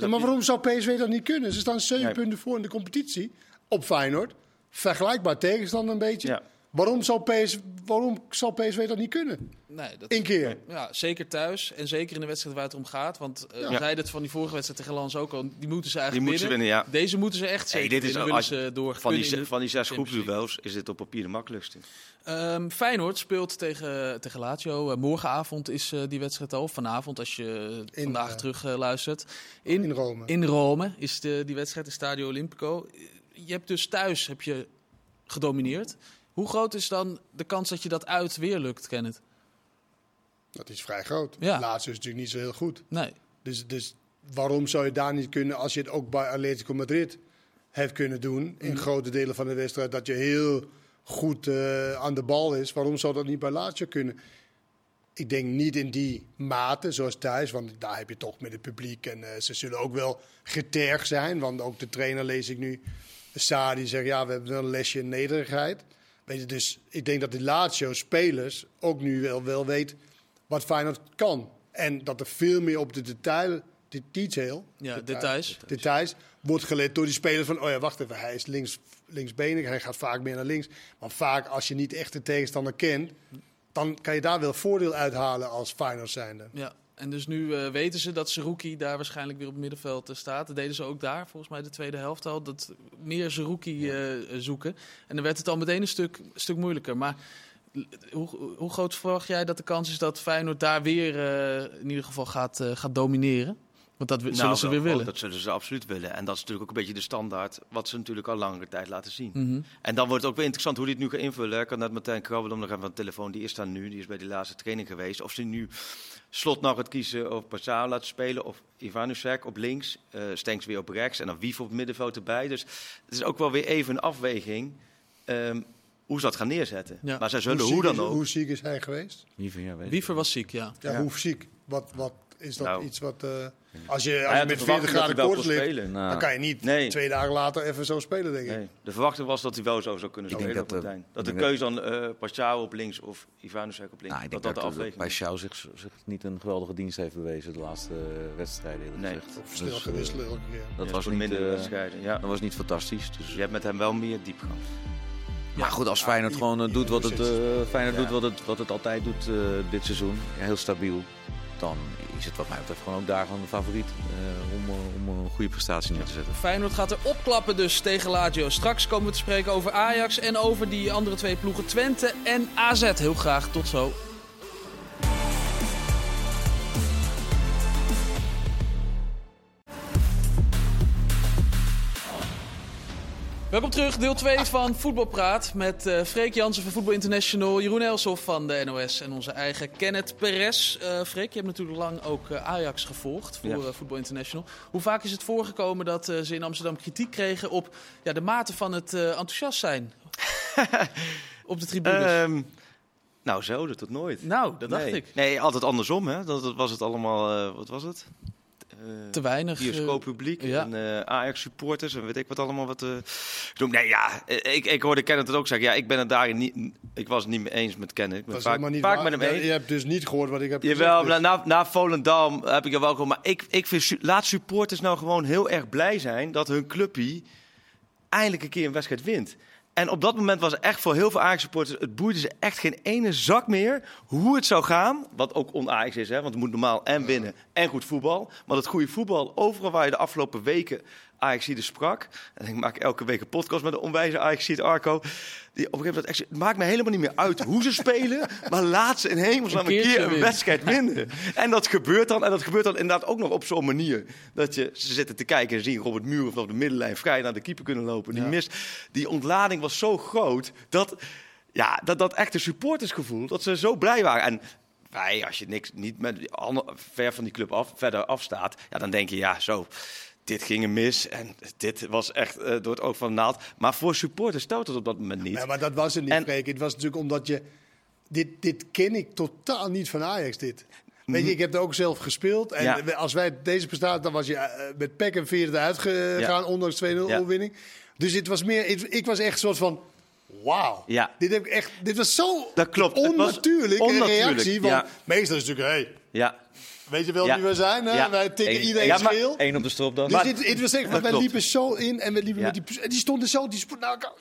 Ja, maar waarom zou PSV dat niet kunnen? Ze staan zeven punten voor in de competitie op Feyenoord. Vergelijkbaar tegenstander een beetje. Ja. Waarom zal, PS, waarom zal PSV dat niet kunnen? Nee, dat, Eén keer. ja, zeker thuis en zeker in de wedstrijd waar het om gaat. Want eh, Ja. we zeiden het van die vorige wedstrijd tegen Lans ook al. Die moeten ze eigenlijk Die moeten ze winnen, ja. Deze moeten ze echt Hey, zeker dit is al- als ze door Van die, kunnen in de van die zes groepsduels is dit op papier de makkelijkste. Ehm, Feyenoord speelt tegen, tegen Lazio. Eh, morgenavond is eh, die wedstrijd al. Vanavond, als je In, vandaag eh, terug eh, luistert. In, In Rome. in Rome is de, die wedstrijd in Stadio Olimpico. Je hebt dus thuis heb je gedomineerd. Hoe groot is dan de kans dat je dat uit weer lukt, Kenneth? Dat is vrij groot. Ja. Laatste is natuurlijk niet zo heel goed. Nee. Dus, dus waarom zou je daar niet kunnen, als je het ook bij Atletico Madrid hebt kunnen doen, in grote delen van de wedstrijd, dat je heel goed eh, aan de bal is, waarom zou dat niet bij Lazio kunnen? Ik denk niet in die mate zoals thuis, want daar heb je toch met het publiek en eh, ze zullen ook wel getergd zijn, want ook de trainer lees ik nu, Saar, die zegt ja, we hebben wel een lesje in nederigheid. Weet je, dus ik denk dat de Lazio-spelers ook nu wel, wel weet wat Feyenoord kan. En dat er veel meer op de detail, de detail, Ja, detail- details. details wordt gelet door die spelers van, oh ja, wacht even, hij is links, linksbenig, hij gaat vaak meer naar links. Maar vaak als je niet echt de tegenstander kent, dan kan je daar wel voordeel uithalen als Feyenoord zijnde. Ja. En dus nu eh, weten ze dat Zerouki daar waarschijnlijk weer op het middenveld eh, staat. Dat deden ze ook daar, volgens mij de tweede helft al. Dat meer Zerouki eh, zoeken. En dan werd het al meteen een stuk, stuk moeilijker. Maar hoe, hoe groot verwacht jij dat de kans is dat Feyenoord daar weer in ieder geval gaat, gaat domineren? Want dat zullen ze wel weer willen. Dat zullen ze absoluut willen. En dat is natuurlijk ook een beetje de standaard, wat ze natuurlijk al langere tijd laten zien. Mhm. En dan wordt het ook weer interessant hoe die het nu gaan invullen. Ik had net Martijn Krabbelom nog even aan de telefoon. Die is daar nu, die is bij die laatste training geweest. Of ze nu slot nog het kiezen of Passau laten spelen. Of Ivanusek op links, eh Stenks weer op rechts. En dan Wief op het middenveld erbij. Dus het is ook wel weer even een afweging ehm, hoe ze dat gaan neerzetten. Ja. Maar zij zullen hoe dan is, ook. Hoe ziek is hij geweest? Wiever, ja. Wiever was ziek, ja. Ja, Ja. hoe ziek? Wat, wat is dat Nou. iets wat... eh, als je, als met de 40 verwachting dat hij graden koorts ligt, spelen. Nou, dan kan je niet Nee. twee dagen later even zo spelen, denk ik. Nee, de verwachting was dat hij wel zo zou kunnen Ik spelen. dat, eh, dat ik de keuze dan eh Passau op links of Ivanusek op links. Nou, ik denk dat dat, dat de er afweging bij is. Schau zich, zich niet een geweldige dienst heeft bewezen de laatste eh, wedstrijden. Nee. gezegd. Of snel Dus, eh, elke keer. dat Ja, was minder eh, wedstrijden. Ja. dat was niet fantastisch. Dus, Je hebt met hem wel meer diepgang. Maar goed, als Feyenoord Ja, gewoon eh, doet wat het, eh, Feyenoord Ja. doet wat het, wat het altijd doet eh, dit seizoen, heel stabiel, dan is het wat mij betreft gewoon ook daar gewoon de favoriet eh, om, eh, om een goede prestatie neer te zetten. Feyenoord gaat er opklappen dus tegen Lazio. Straks komen we te spreken over Ajax en over die andere twee ploegen Twente en AZ. Heel graag, tot zo. Welkom terug, deel 2 van Voetbalpraat met eh Freek Jansen van Voetbal International, Jeroen Elshoff van de NOS en onze eigen Kenneth Perez. Eh Freek, je hebt natuurlijk lang ook eh, Ajax gevolgd voor Ja. Voetbal International. Hoe vaak is het voorgekomen dat ze in Amsterdam kritiek kregen op ja, de mate van het enthousiast zijn op de tribunes? Ehm, nou, zelden tot nooit. nou, dat dacht ik. Nee, altijd andersom. Hè? Dat, dat was het allemaal, wat was het? Eh, Te weinig. eh, Bioscooppubliek ja. en eh, Ajax-supporters en weet ik wat allemaal wat. eh doen. Nee, ja, eh, ik, ik hoorde Kenneth het ook zeggen. Ja, ik ben het daarin niet. Ik was het niet mee eens met Kenneth. Ik ben vaak, helemaal niet vaak waar. met hem Ja, eens. Je hebt dus niet gehoord wat ik heb Jawel, gezegd. na, dus- na, na Volendam heb ik er wel gehoord. Maar ik, ik vind, laat supporters nou gewoon heel erg blij zijn dat hun clubje eindelijk een keer een wedstrijd wint. En op dat moment was echt voor heel veel Ajax-supporters... het boeide ze echt geen ene zak meer hoe het zou gaan. Wat ook on-Ajax is, hè, want het moet normaal en winnen en goed voetbal. Maar dat goede voetbal, overal waar je de afgelopen weken Ajax-zieden sprak... en ik maak elke week een podcast met een onwijze Ajax-zied Arco... Die op een gegeven moment echt het maakt me helemaal niet meer uit hoe ze spelen... maar laat ze in hemelsnaam Een keer een wedstrijd winnen. En dat gebeurt dan. En dat gebeurt dan inderdaad ook nog op zo'n manier. Dat je, ze zitten te kijken en zien Robert Muur vanaf de middenlijn vrij naar de keeper kunnen lopen. Die Ja. mist. Die ontlading was zo groot dat, ja, dat, dat echte supportersgevoel, dat ze zo blij waren. En wij, als je niks, niet met, ver van die club af, verder afstaat, ja, dan denk je, ja, zo. Dit ging er mis en dit was echt eh, door het oog van de naald. Maar voor supporters stelt het op dat moment niet. Ja, maar dat was het niet, En- Freek. Het was natuurlijk omdat je... Dit, dit ken ik totaal niet van Ajax, dit. Weet je, ik heb er ook zelf gespeeld. En Mhm. Ja. als wij deze prestatie, dan was je eh, met pek en veer eruit gegaan, Ja. ondanks 2-0 Ja. overwinning. Dus het was meer, ik, ik was echt een soort van, wauw. Ja. Dit, heb ik echt, dit was zo Dat klopt. Onnatuurlijk, een reactie. Meestal is het natuurlijk, hey, Ja, weet je wel wie we zijn? Hè? Ja. Wij tikken Eén- iedereen ja, maar- scheel. Eén op de stropdas. Dus Maar- dit, dit was echt, want wij klopt. liepen zo in en we liepen Ja. met die, en die stonden zo, die spo- nou, elkaar-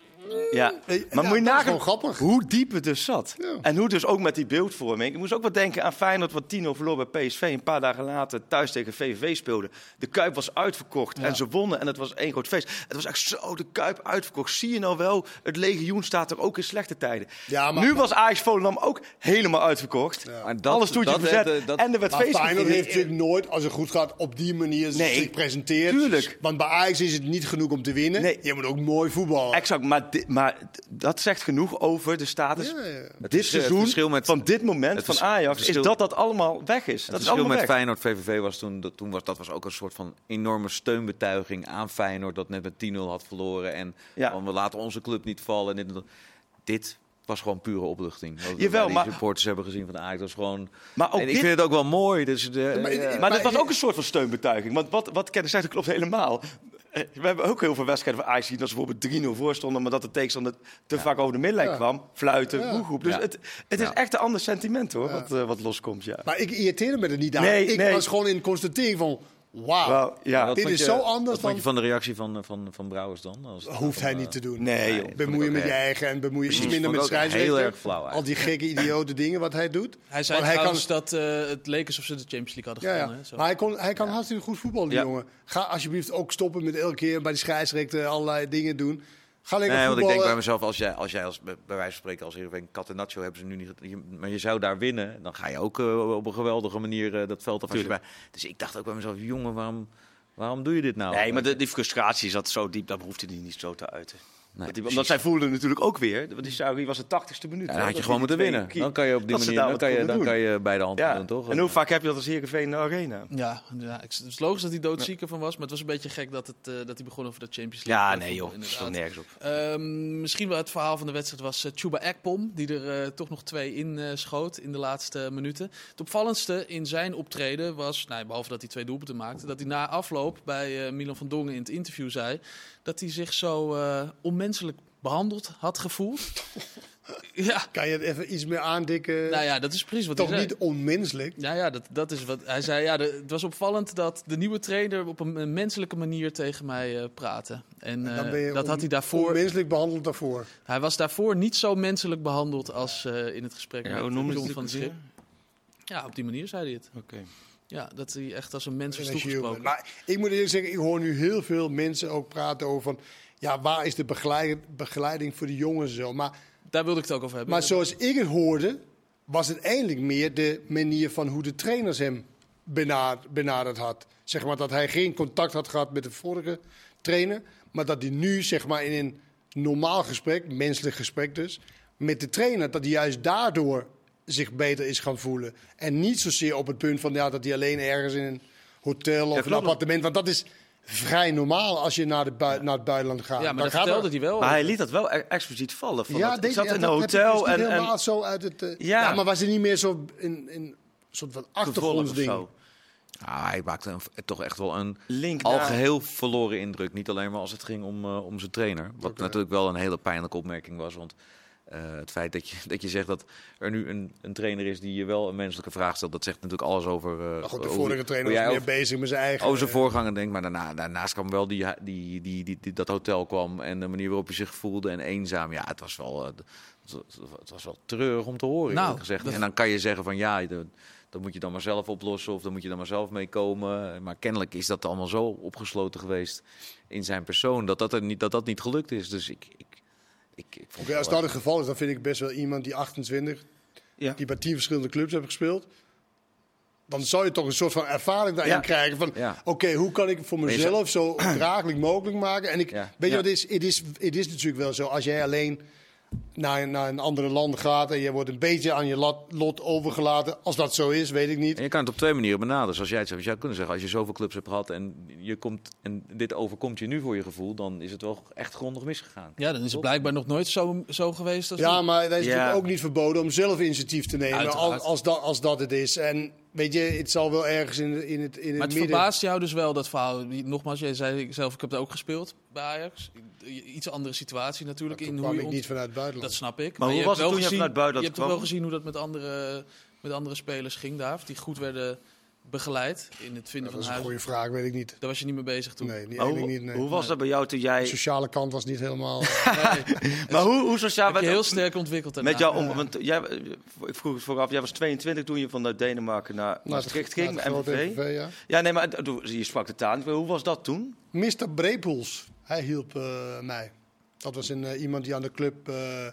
Ja, maar ja, moet je nagaan grappig. hoe diep het dus zat. Ja. En hoe dus ook met die beeldvorming. Ik moest ook wat denken aan Feyenoord wat 10-0 verloor bij PSV. Een paar dagen later thuis tegen VVV speelde. De Kuip was uitverkocht en ze wonnen en het was één groot feest. Het was echt zo, de Kuip uitverkocht. Zie je nou wel, het legioen staat er ook in slechte tijden. Ja, maar- nu was Ajax Volendam ook helemaal uitverkocht. Maar dat- Alle stoeltjes dat bezet heeft, dat- en er werd Maar feest Feyenoord heeft natuurlijk nooit, als het goed gaat, op die manier Nee, zich presenteert. tuurlijk. Want bij Ajax is het niet genoeg om te winnen. Nee. Je moet ook mooi voetballen. Exact, maar, maar dat zegt genoeg over de status. Ja, ja. Het Dit is, het seizoen, verschil met- van dit moment, van Ajax, verschil- is dat dat allemaal weg is. Dat Het is verschil allemaal met weg. Feyenoord VVV was toen, dat, toen was, dat was ook een soort van enorme steunbetuiging aan Feyenoord dat net met 10-0 had verloren en Ja. van, we laten onze club niet vallen. En dit, dat. was gewoon pure opluchting. Wat we Jawel, die maar- supporters hebben gezien van de Ajax. Dat is gewoon. Maar ook en ik dit- vind het ook wel mooi. Dus de, maar- ja. Maar, Maar- dat was ook een soort van steunbetuiging. Want wat, wat Kennis zegt, dat klopt helemaal. Eh, We hebben ook heel veel wedstrijden van Ajax gezien dat ze bijvoorbeeld 3-0 voor stonden, maar dat de tegenstander te vaak over de middenlijn Ja. kwam. Fluiten, Ja. boegroep. Dus Ja. het, het is Ja. echt een ander sentiment hoor, wat, eh, wat loskomt. Ja. Maar ik irriteerde me er niet aan. Nee, ik nee. was gewoon in constatering van... Wauw, ja. Dit is je- zo anders Wat vond je dan... van de reactie van, van, van Brouwers dan? Als hoeft hij eh, niet te doen. Nee, joh. Bemoeien met je eigen en bemoeien iets minder met scheidsrechter. heel erg flauw Al die gekke idiote dingen wat hij doet. Hij zei Maar hij trouwens dat eh, het leek alsof ze de Champions League hadden Ja, ja. gewonnen. hè, zo. Maar hij, kon, hij kan hartstikke goed voetballen, die Ja. jongen. Ga alsjeblieft ook stoppen met elke keer bij de scheidsrechter allerlei dingen doen. Ga lekker Nee, want ik denk bij mezelf, als jij als, jij als bij wijze van spreken als Heerenveen Catenaccio hebben ze nu niet... Maar je zou daar winnen, dan ga je ook eh, op een geweldige manier eh, dat veld af. bij- Dus ik dacht ook bij mezelf, jongen, waarom, waarom doe je dit nou? Nee, maar de, die frustratie zat zo diep, dat hoefde hij niet zo te uiten. Nee, omdat zij voelden natuurlijk ook weer, want die Saudi was de 80ste minuut. Ja, hè, dan had je gewoon moeten winnen. Dan kan je op die manier dan kan je, dan doen. kan je bij de hand Ja. doen, toch? En hoe vaak heb je dat als Heerenveen in de arena? Ja, ja, ik- het is logisch dat hij doodziek ervan was, maar het was een beetje gek dat, het, eh, dat hij begon over de Champions League. Ja, Eh, nee joh, dat stond nergens op. Ehm, misschien wel het verhaal van de wedstrijd was uh, Chuba Ekpom, die er eh, toch nog twee in eh, schoot in de laatste minuten. Het opvallendste in zijn optreden was, nou, behalve dat hij twee doelpunten maakte, dat hij na afloop bij eh, Milan van Dongen in het interview zei dat hij zich zo eh, onmenselijk behandeld had gevoeld. ja, Kan je het even iets meer aandikken? nou ja, dat is precies wat Toch hij zei. niet onmenselijk? Ja, ja dat, dat is wat hij zei. Ja, de- het was opvallend dat de nieuwe trainer op een, een menselijke manier tegen mij eh praatte. En Dan eh, ben je dat on- had hij daarvoor. Onmenselijk behandeld daarvoor. Hij was daarvoor niet zo menselijk behandeld als eh, in het gesprek Ja, met John van Schip. Ja, op die manier zei hij het. Oké. Ja, dat hij echt als een mens was toegesproken. Maar ik moet eerlijk zeggen, ik hoor nu heel veel mensen ook praten over van... Ja, waar is de begeleid- begeleiding voor de jongens zo? Maar, Daar wilde ik het ook over hebben. maar zoals ik het hoorde, was het eigenlijk meer de manier van hoe de trainers hem benad- benaderd had. Zeg maar dat hij geen contact had gehad met de vorige trainer. Maar dat hij nu, zeg maar, in een normaal gesprek, menselijk gesprek dus, met de trainer, dat hij juist daardoor zich beter is gaan voelen. En niet zozeer op het punt van ja, dat hij alleen ergens in een hotel of een appartement. Want dat is vrij normaal als je naar, de bui- naar het buitenland gaat. ja, maar dat gaat vertelde er- hij wel. Maar hij liet dat wel e- expliciet vallen. Van ja, dat, ik deze- zat ja, in een dat hotel en, helemaal en zo uit het. eh, Ja. ja. maar was er niet meer zo in, in soort van achtergrondsding? zo. Ah, hij maakte een- toch echt wel een Link al geheel verloren indruk. Niet alleen maar als het ging om, eh, om zijn trainer. Wat natuurlijk wel een hele pijnlijke opmerking was. Want eh, het feit dat je, dat je zegt dat er nu een, een trainer is die je wel een menselijke vraag stelt, dat zegt natuurlijk alles over. eh, Maar goed, de over- vorige trainer was meer bezig met zijn eigen. over zijn eh, voorganger denkt. Maar daarna, daarnaast kwam wel die, die, die, die, die- dat hotel kwam en de manier waarop je zich voelde en eenzaam. Ja, het was wel, het was- het was wel treurig om te horen, Nou, gezegd. dat- En dan kan je zeggen van ja, de- dat moet je dan maar zelf oplossen of dan moet je dan maar zelf mee komen. Maar kennelijk is dat allemaal zo opgesloten geweest in zijn persoon dat dat, er niet, dat, dat niet gelukt is. Dus ik, ik, ik, ik vond Oké, als dat het geval is, dan vind ik best wel iemand die 28, Ja. die bij 10 verschillende clubs heeft gespeeld. Dan zou je toch een soort van ervaring daarin Ja. krijgen. Van, Ja. oké, hoe kan ik het voor mezelf zo draaglijk mogelijk maken? En ik, Ja. weet je Ja. wat het is? Het is, het is natuurlijk wel zo, als jij alleen naar, naar een andere land gaat en je wordt een beetje aan je lot, lot overgelaten. Als dat zo is, weet ik niet. En je kan het op twee manieren benaderen. Zoals jij het zegt, je zou kunnen zeggen, als je zoveel clubs hebt gehad en, je komt, en dit overkomt je nu voor je gevoel, dan is het wel echt grondig misgegaan. ja, dan is het blijkbaar nog nooit zo, zo geweest als Ja, maar dat is Ja. natuurlijk ook niet verboden om zelf initiatief te nemen. Uiteraard. Als, als, dat, als dat het is. En weet je, het zal wel ergens in, in het, in het Maar het midden... verbaast jou dus wel, dat verhaal. Nogmaals, jij zei zelf, ik heb het ook gespeeld bij Ajax. Iets andere situatie natuurlijk. Toen in hoe kwam je ont- niet vanuit het buitenland. Dat snap ik. Maar hoe je was het je gezien, vanuit buitenland Je hebt kwam? wel gezien hoe dat met andere, met andere spelers ging daar. Of die goed werden begeleid in het vinden Dat is van een huis? goede vraag, weet ik niet. Daar was je niet mee bezig toen. Nee, niet, Maar hoe, niet. nee. hoe was dat bij jou toen jij... De sociale kant was niet helemaal... Nee, Maar hoe, hoe sociaal... heb je heel sterk ontwikkeld daarna. Met jou, om, want jij, ik vroeg het vooraf, jij was 22 toen je vanuit Denemarken naar naar Maastricht naar ging, grote MVV. MVV, ja. Ja, nee, maar eh, je sprak de taal. niet. Hoe was dat toen? Mr. Brepoels, hij hielp eh, mij. Dat was een, eh, iemand die aan de club eh,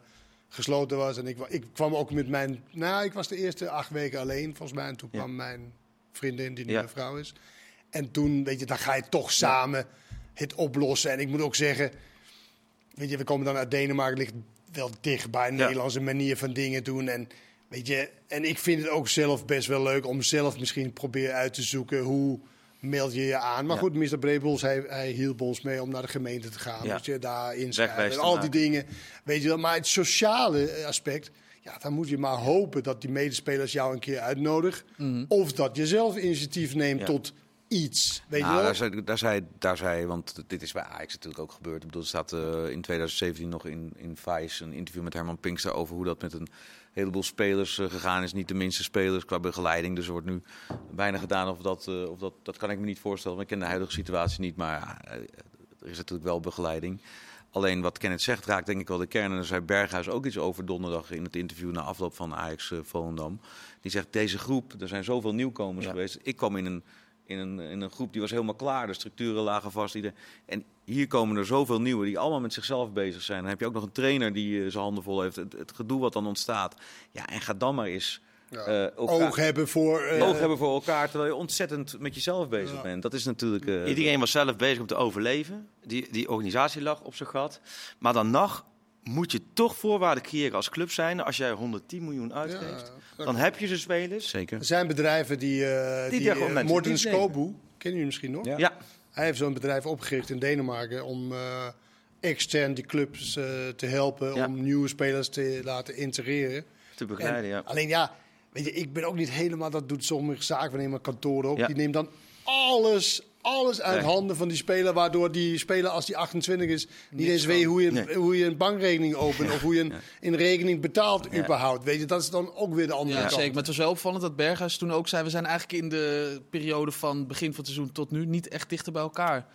gesloten was. En ik, ik kwam ook met mijn... Nou, ik was de eerste acht weken alleen, volgens mij. En toen Ja. kwam mijn vriendin, die nu Ja. mijn vrouw is. En toen, weet je, dan ga je toch samen het oplossen. En ik moet ook zeggen... Weet je, we komen dan uit Denemarken, ligt wel dicht bij een. Nederlandse manier van dingen doen. En, weet je, en ik vind het ook zelf best wel leuk om zelf misschien proberen uit te zoeken hoe meld je je aan. Maar Ja. goed, Mr. Brepoels, hij, hij hielp ons mee om naar de gemeente te gaan. Ja. Dus je daar inschrijven en al die dingen. Weet je wel. Maar het sociale eh, aspect, ja, dan moet je maar hopen dat die medespelers jou een keer uitnodigen. Of dat je zelf initiatief neemt Ja. tot iets. Weet Nou, je wel? daar, zei, daar, zei, daar zei, want dit is bij Ajax natuurlijk ook gebeurd. Ik bedoel, er staat eh, in 2017 nog in, in Vice een interview met Herman Pinkster over hoe dat met een heleboel spelers eh, gegaan is. Niet de minste spelers qua begeleiding. Dus er wordt nu bijna gedaan of dat, eh, of dat, dat kan ik me niet voorstellen. Want ik ken de huidige situatie niet, maar eh, er is natuurlijk wel begeleiding. Alleen wat Kenneth zegt raakt denk ik wel de kern. En daar zei Berghuis ook iets over donderdag in het interview na afloop van Ajax eh, Volendam. Die zegt deze groep, er zijn zoveel nieuwkomers Ja. geweest. Ik kwam in een, in, een, in een groep die was helemaal klaar. De structuren lagen vast. Ieder- En hier komen er zoveel nieuwe die allemaal met zichzelf bezig zijn. Dan heb je ook nog een trainer die eh, zijn handen vol heeft. Het, het gedoe wat dan ontstaat. Ja, en ga dan maar eens Ja. eh, elkaar- Oog hebben voor... eh, oog hebben voor elkaar. Terwijl je ontzettend met jezelf bezig Ja. bent. Dat is natuurlijk... eh, Iedereen was zelf bezig om te overleven. Die, die organisatie lag op zijn gat. Maar dan nog moet je toch voorwaarden creëren als club zijn. Als jij 110 miljoen uitgeeft, Ja. dan heb je ze spelers. Zeker. Er zijn bedrijven die... eh die, gewoon eh, Morten die nemen. Skobu, kennen jullie misschien nog? Ja. Ja, Hij heeft zo'n bedrijf opgericht in Denemarken om eh, extern die clubs eh, te helpen, Ja. om nieuwe spelers te laten integreren. te begeleiden, En ja. Alleen ja, weet je, ik ben ook niet helemaal, dat doet sommige zaakwaarnemer kantoren ook. Ja. Die neemt dan alles, alles uit Nee. handen van die speler, waardoor die speler als die 28 is niet eens weet hoe je, Nee. hoe je een bankrekening opent of hoe je een, een rekening betaalt Ja. überhaupt. Weet je, dat is dan ook weer de andere Ja, kant. zeker. Maar het was wel opvallend dat Berghuis toen ook zei... we zijn eigenlijk in de periode van begin van het seizoen tot nu niet echt dichter bij elkaar.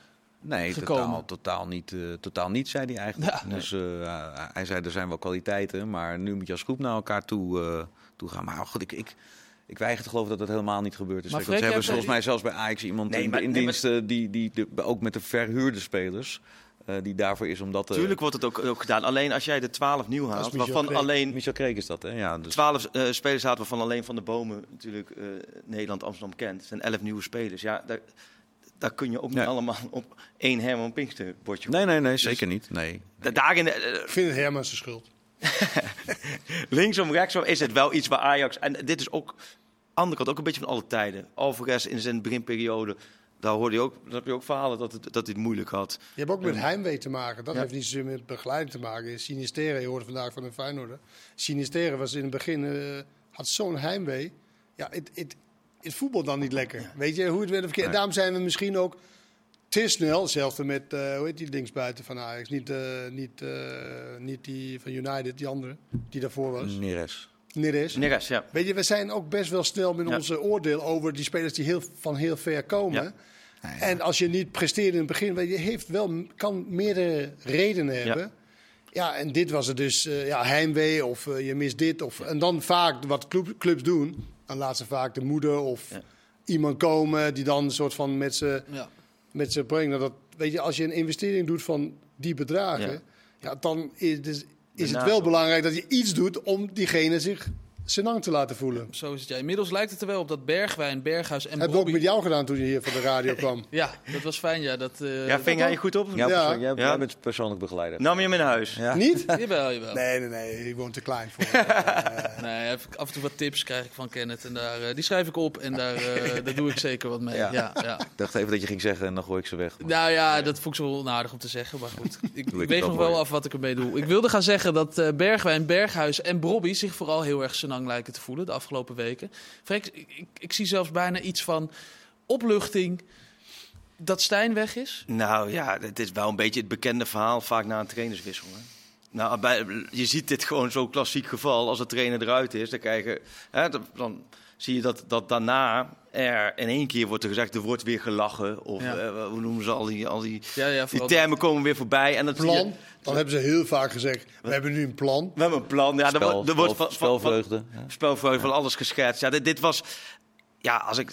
Nee, gekomen. totaal, totaal, niet, eh, totaal niet, zei hij eigenlijk. Ja. dus eh, hij zei, er zijn wel kwaliteiten, maar nu moet je als groep naar elkaar toe, eh, toe gaan. Maar goed, ik, ik, ik weiger te geloven dat dat helemaal niet gebeurd is. Maar ze hebben volgens mij zelfs bij Ajax iemand Nee, in, maar- in nee, maar- dienst die, die de- ook met de verhuurde spelers, eh, die daarvoor is om dat... eh, Tuurlijk wordt het ook, ook gedaan. Alleen als jij de 12 nieuw haalt, Michel waarvan Kreek. alleen Michel Kreek is dat, hè? Ja, dus 12 eh, spelers hadden waarvan alleen van de bomen natuurlijk eh, Nederland Amsterdam kent. Het zijn 11 nieuwe spelers. Ja, daar, daar kun je ook niet allemaal op één Herman Pinkster bordje. Nee, nee, nee, zeker niet. Nee. Da- Daarin, eh, Ik vind het Herman zijn schuld. linksom, rechtsom is het wel iets waar Ajax... En dit is ook, andere kant, ook een beetje van alle tijden. Alvarez in zijn beginperiode, daar hoorde je ook, daar heb je ook verhalen dat, het, dat hij het moeilijk had. Je hebt ook met heimwee te maken. Dat Ja. heeft niet zozeer met begeleiding te maken. Sinistere, je hoorde vandaag van een Feyenoorder. Sinistere was in het begin, eh, had zo'n heimwee. Ja, het, het, het voetbal dan niet lekker. Weet je, hoe het werd verkeerd. Nee. Daarom zijn we misschien ook te snel. Hetzelfde met, eh, hoe heet die linksbuiten van Ajax? Niet, eh, niet, eh, niet die van United, die andere, die daarvoor was. Neres. Neres. Neres, ja. Weet je, we zijn ook best wel snel met Ja. onze oordeel over die spelers die heel, van heel ver komen. Ja. En als je niet presteert in het begin, weet je, heeft wel, kan meerdere redenen hebben. Ja, en dit was het dus, eh, ja, heimwee of je mist dit. Of, en dan vaak wat club- clubs doen, dan laat ze vaak de moeder of Ja. iemand komen die dan een soort van met ze Ja. Met ze brengen. Dat, weet je, als je een investering doet van die bedragen, Ja. ja. dan is, dus, is het wel belangrijk dat je iets doet om diegene zich senang te laten voelen. Zo is het, ja. Inmiddels lijkt het er wel op dat Bergwijn, Berghuis en Heb ik ook Bobby... met jou gedaan toen je hier van de radio kwam. Ja, dat was fijn, ja. Dat, eh, Ja, ving hij je goed op? Ja, Ja. jij, Ja. jij bent persoonlijk begeleider. Nam je hem in huis? Ja. Niet? Jawel, jawel. Nee, nee, nee. Je woont te klein voor. Nee, even- af en toe wat tips krijg ik van Kenneth. En daar, eh, die schrijf ik op en daar, eh, daar doe ik zeker wat mee. Ja. Ja. Ja, Ik dacht even dat je ging zeggen en dan gooi ik ze weg. Nou ja, dat vond ik zo onaardig om te zeggen. Maar goed, ik, ik ik wel nog wel af wat ik ermee doe. Ik wilde gaan zeggen dat eh, Bergwijn, Berghuis en Brobby zich vooral heel erg lijken te voelen de afgelopen weken. Freek, ik, ik, zie zelfs bijna iets van opluchting dat Stijn weg is. Nou ja, het is wel een beetje het bekende verhaal vaak na een trainerswissel. Hè? Nou, bij, je ziet dit gewoon zo'n klassiek geval. Als de trainer eruit is, dan krijgen... Hè, dan zie je dat, dat daarna er in één keer wordt er gezegd, er wordt weer gelachen. Of Ja. eh, hoe noemen ze al die, al die, Ja, ja, die termen komen weer voorbij. En dat je- Plan, dan hebben ze heel vaak gezegd, we hebben nu een plan. we hebben een plan. Ja, er Spel, wordt, er wordt spel- van, van, van, spelvreugde. ja. spelvreugde van alles geschetst. Ja, dit, dit was... Ja, als ik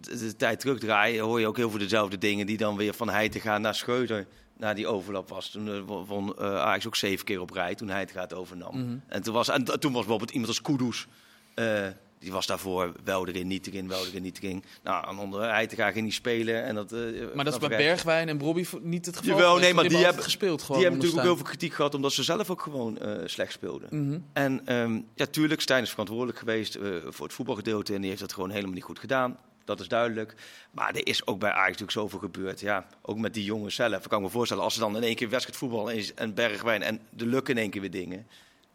de, de tijd terugdraai, hoor je ook heel veel dezelfde dingen... die dan weer van Heijten gaan naar Scheuter, naar die overlap was. Toen eh, won eh, Ajax ook zeven keer op rij, toen Heijten gaat overnam. en, toen was, en toen was bijvoorbeeld iemand als Kudus... eh, die was daarvoor wel erin, niet erin, wel erin, niet erin. Nou, en onder Heitinga ging niet spelen. En dat, eh, Maar dat is bij Bergwijn en Brobby niet het geval. Jawel, nee, maar die hebben- gespeeld. Gewoon Die hebben natuurlijk ook heel veel kritiek gehad omdat ze zelf ook gewoon eh, slecht speelden. Mhm. En ehm, ja, tuurlijk, Stijn is verantwoordelijk geweest eh, voor het voetbalgedeelte en die heeft dat gewoon helemaal niet goed gedaan. Dat is duidelijk. Maar er is ook bij Ajax natuurlijk zoveel gebeurd. Ja, ook met die jongens zelf. Ik kan me voorstellen, als ze dan in één keer wedstrijd voetbal en, en Bergwijn en de lukken in één keer weer dingen.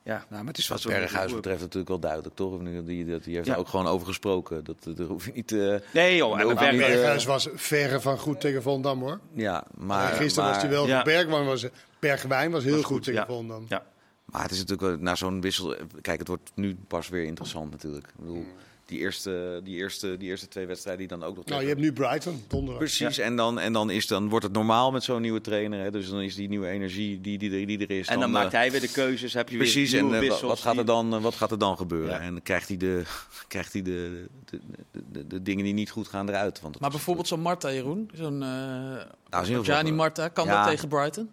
Ja, Nou, maar het is Dat wat Berghuis betreft natuurlijk wel duidelijk, toch? Of nu- Die, die, die heeft Ja. er ook gewoon over gesproken. Dat, dat- daar hoef je niet... eh, nee joh, en niet, eh, Berghuis was verre van goed tegen Volendam hoor. ja, Maar, maar... gisteren maar, was hij wel Ja. Bergwijn was, Bergwijn was heel Was goed, goed, tegen ja. Volendam. Ja. Maar het is natuurlijk wel, na zo'n wissel... Kijk, het wordt nu pas weer interessant natuurlijk. Ik bedoel, die eerste, die eerste, die eerste twee wedstrijden die dan ook nog... Nou, je hebt nu Brighton, donderdag. Precies, en, dan, en dan, is, dan wordt het normaal met zo'n nieuwe trainer. Hè? Dus dan is die nieuwe energie die, die, er- die er is. En dan eh, maakt hij weer de keuzes, heb je Precies, weer en nieuwe eh, wissels. wat, gaat er dan, eh, wat gaat er dan gebeuren? Ja. En krijgt hij, de, krijgt hij de, de, de, de, de dingen die niet goed gaan eruit. Want dat Maar bijvoorbeeld zo'n Marta, Jeroen. Zo'n Nou, geval- Gianni Marta. Kan Ja. dat tegen Brighton?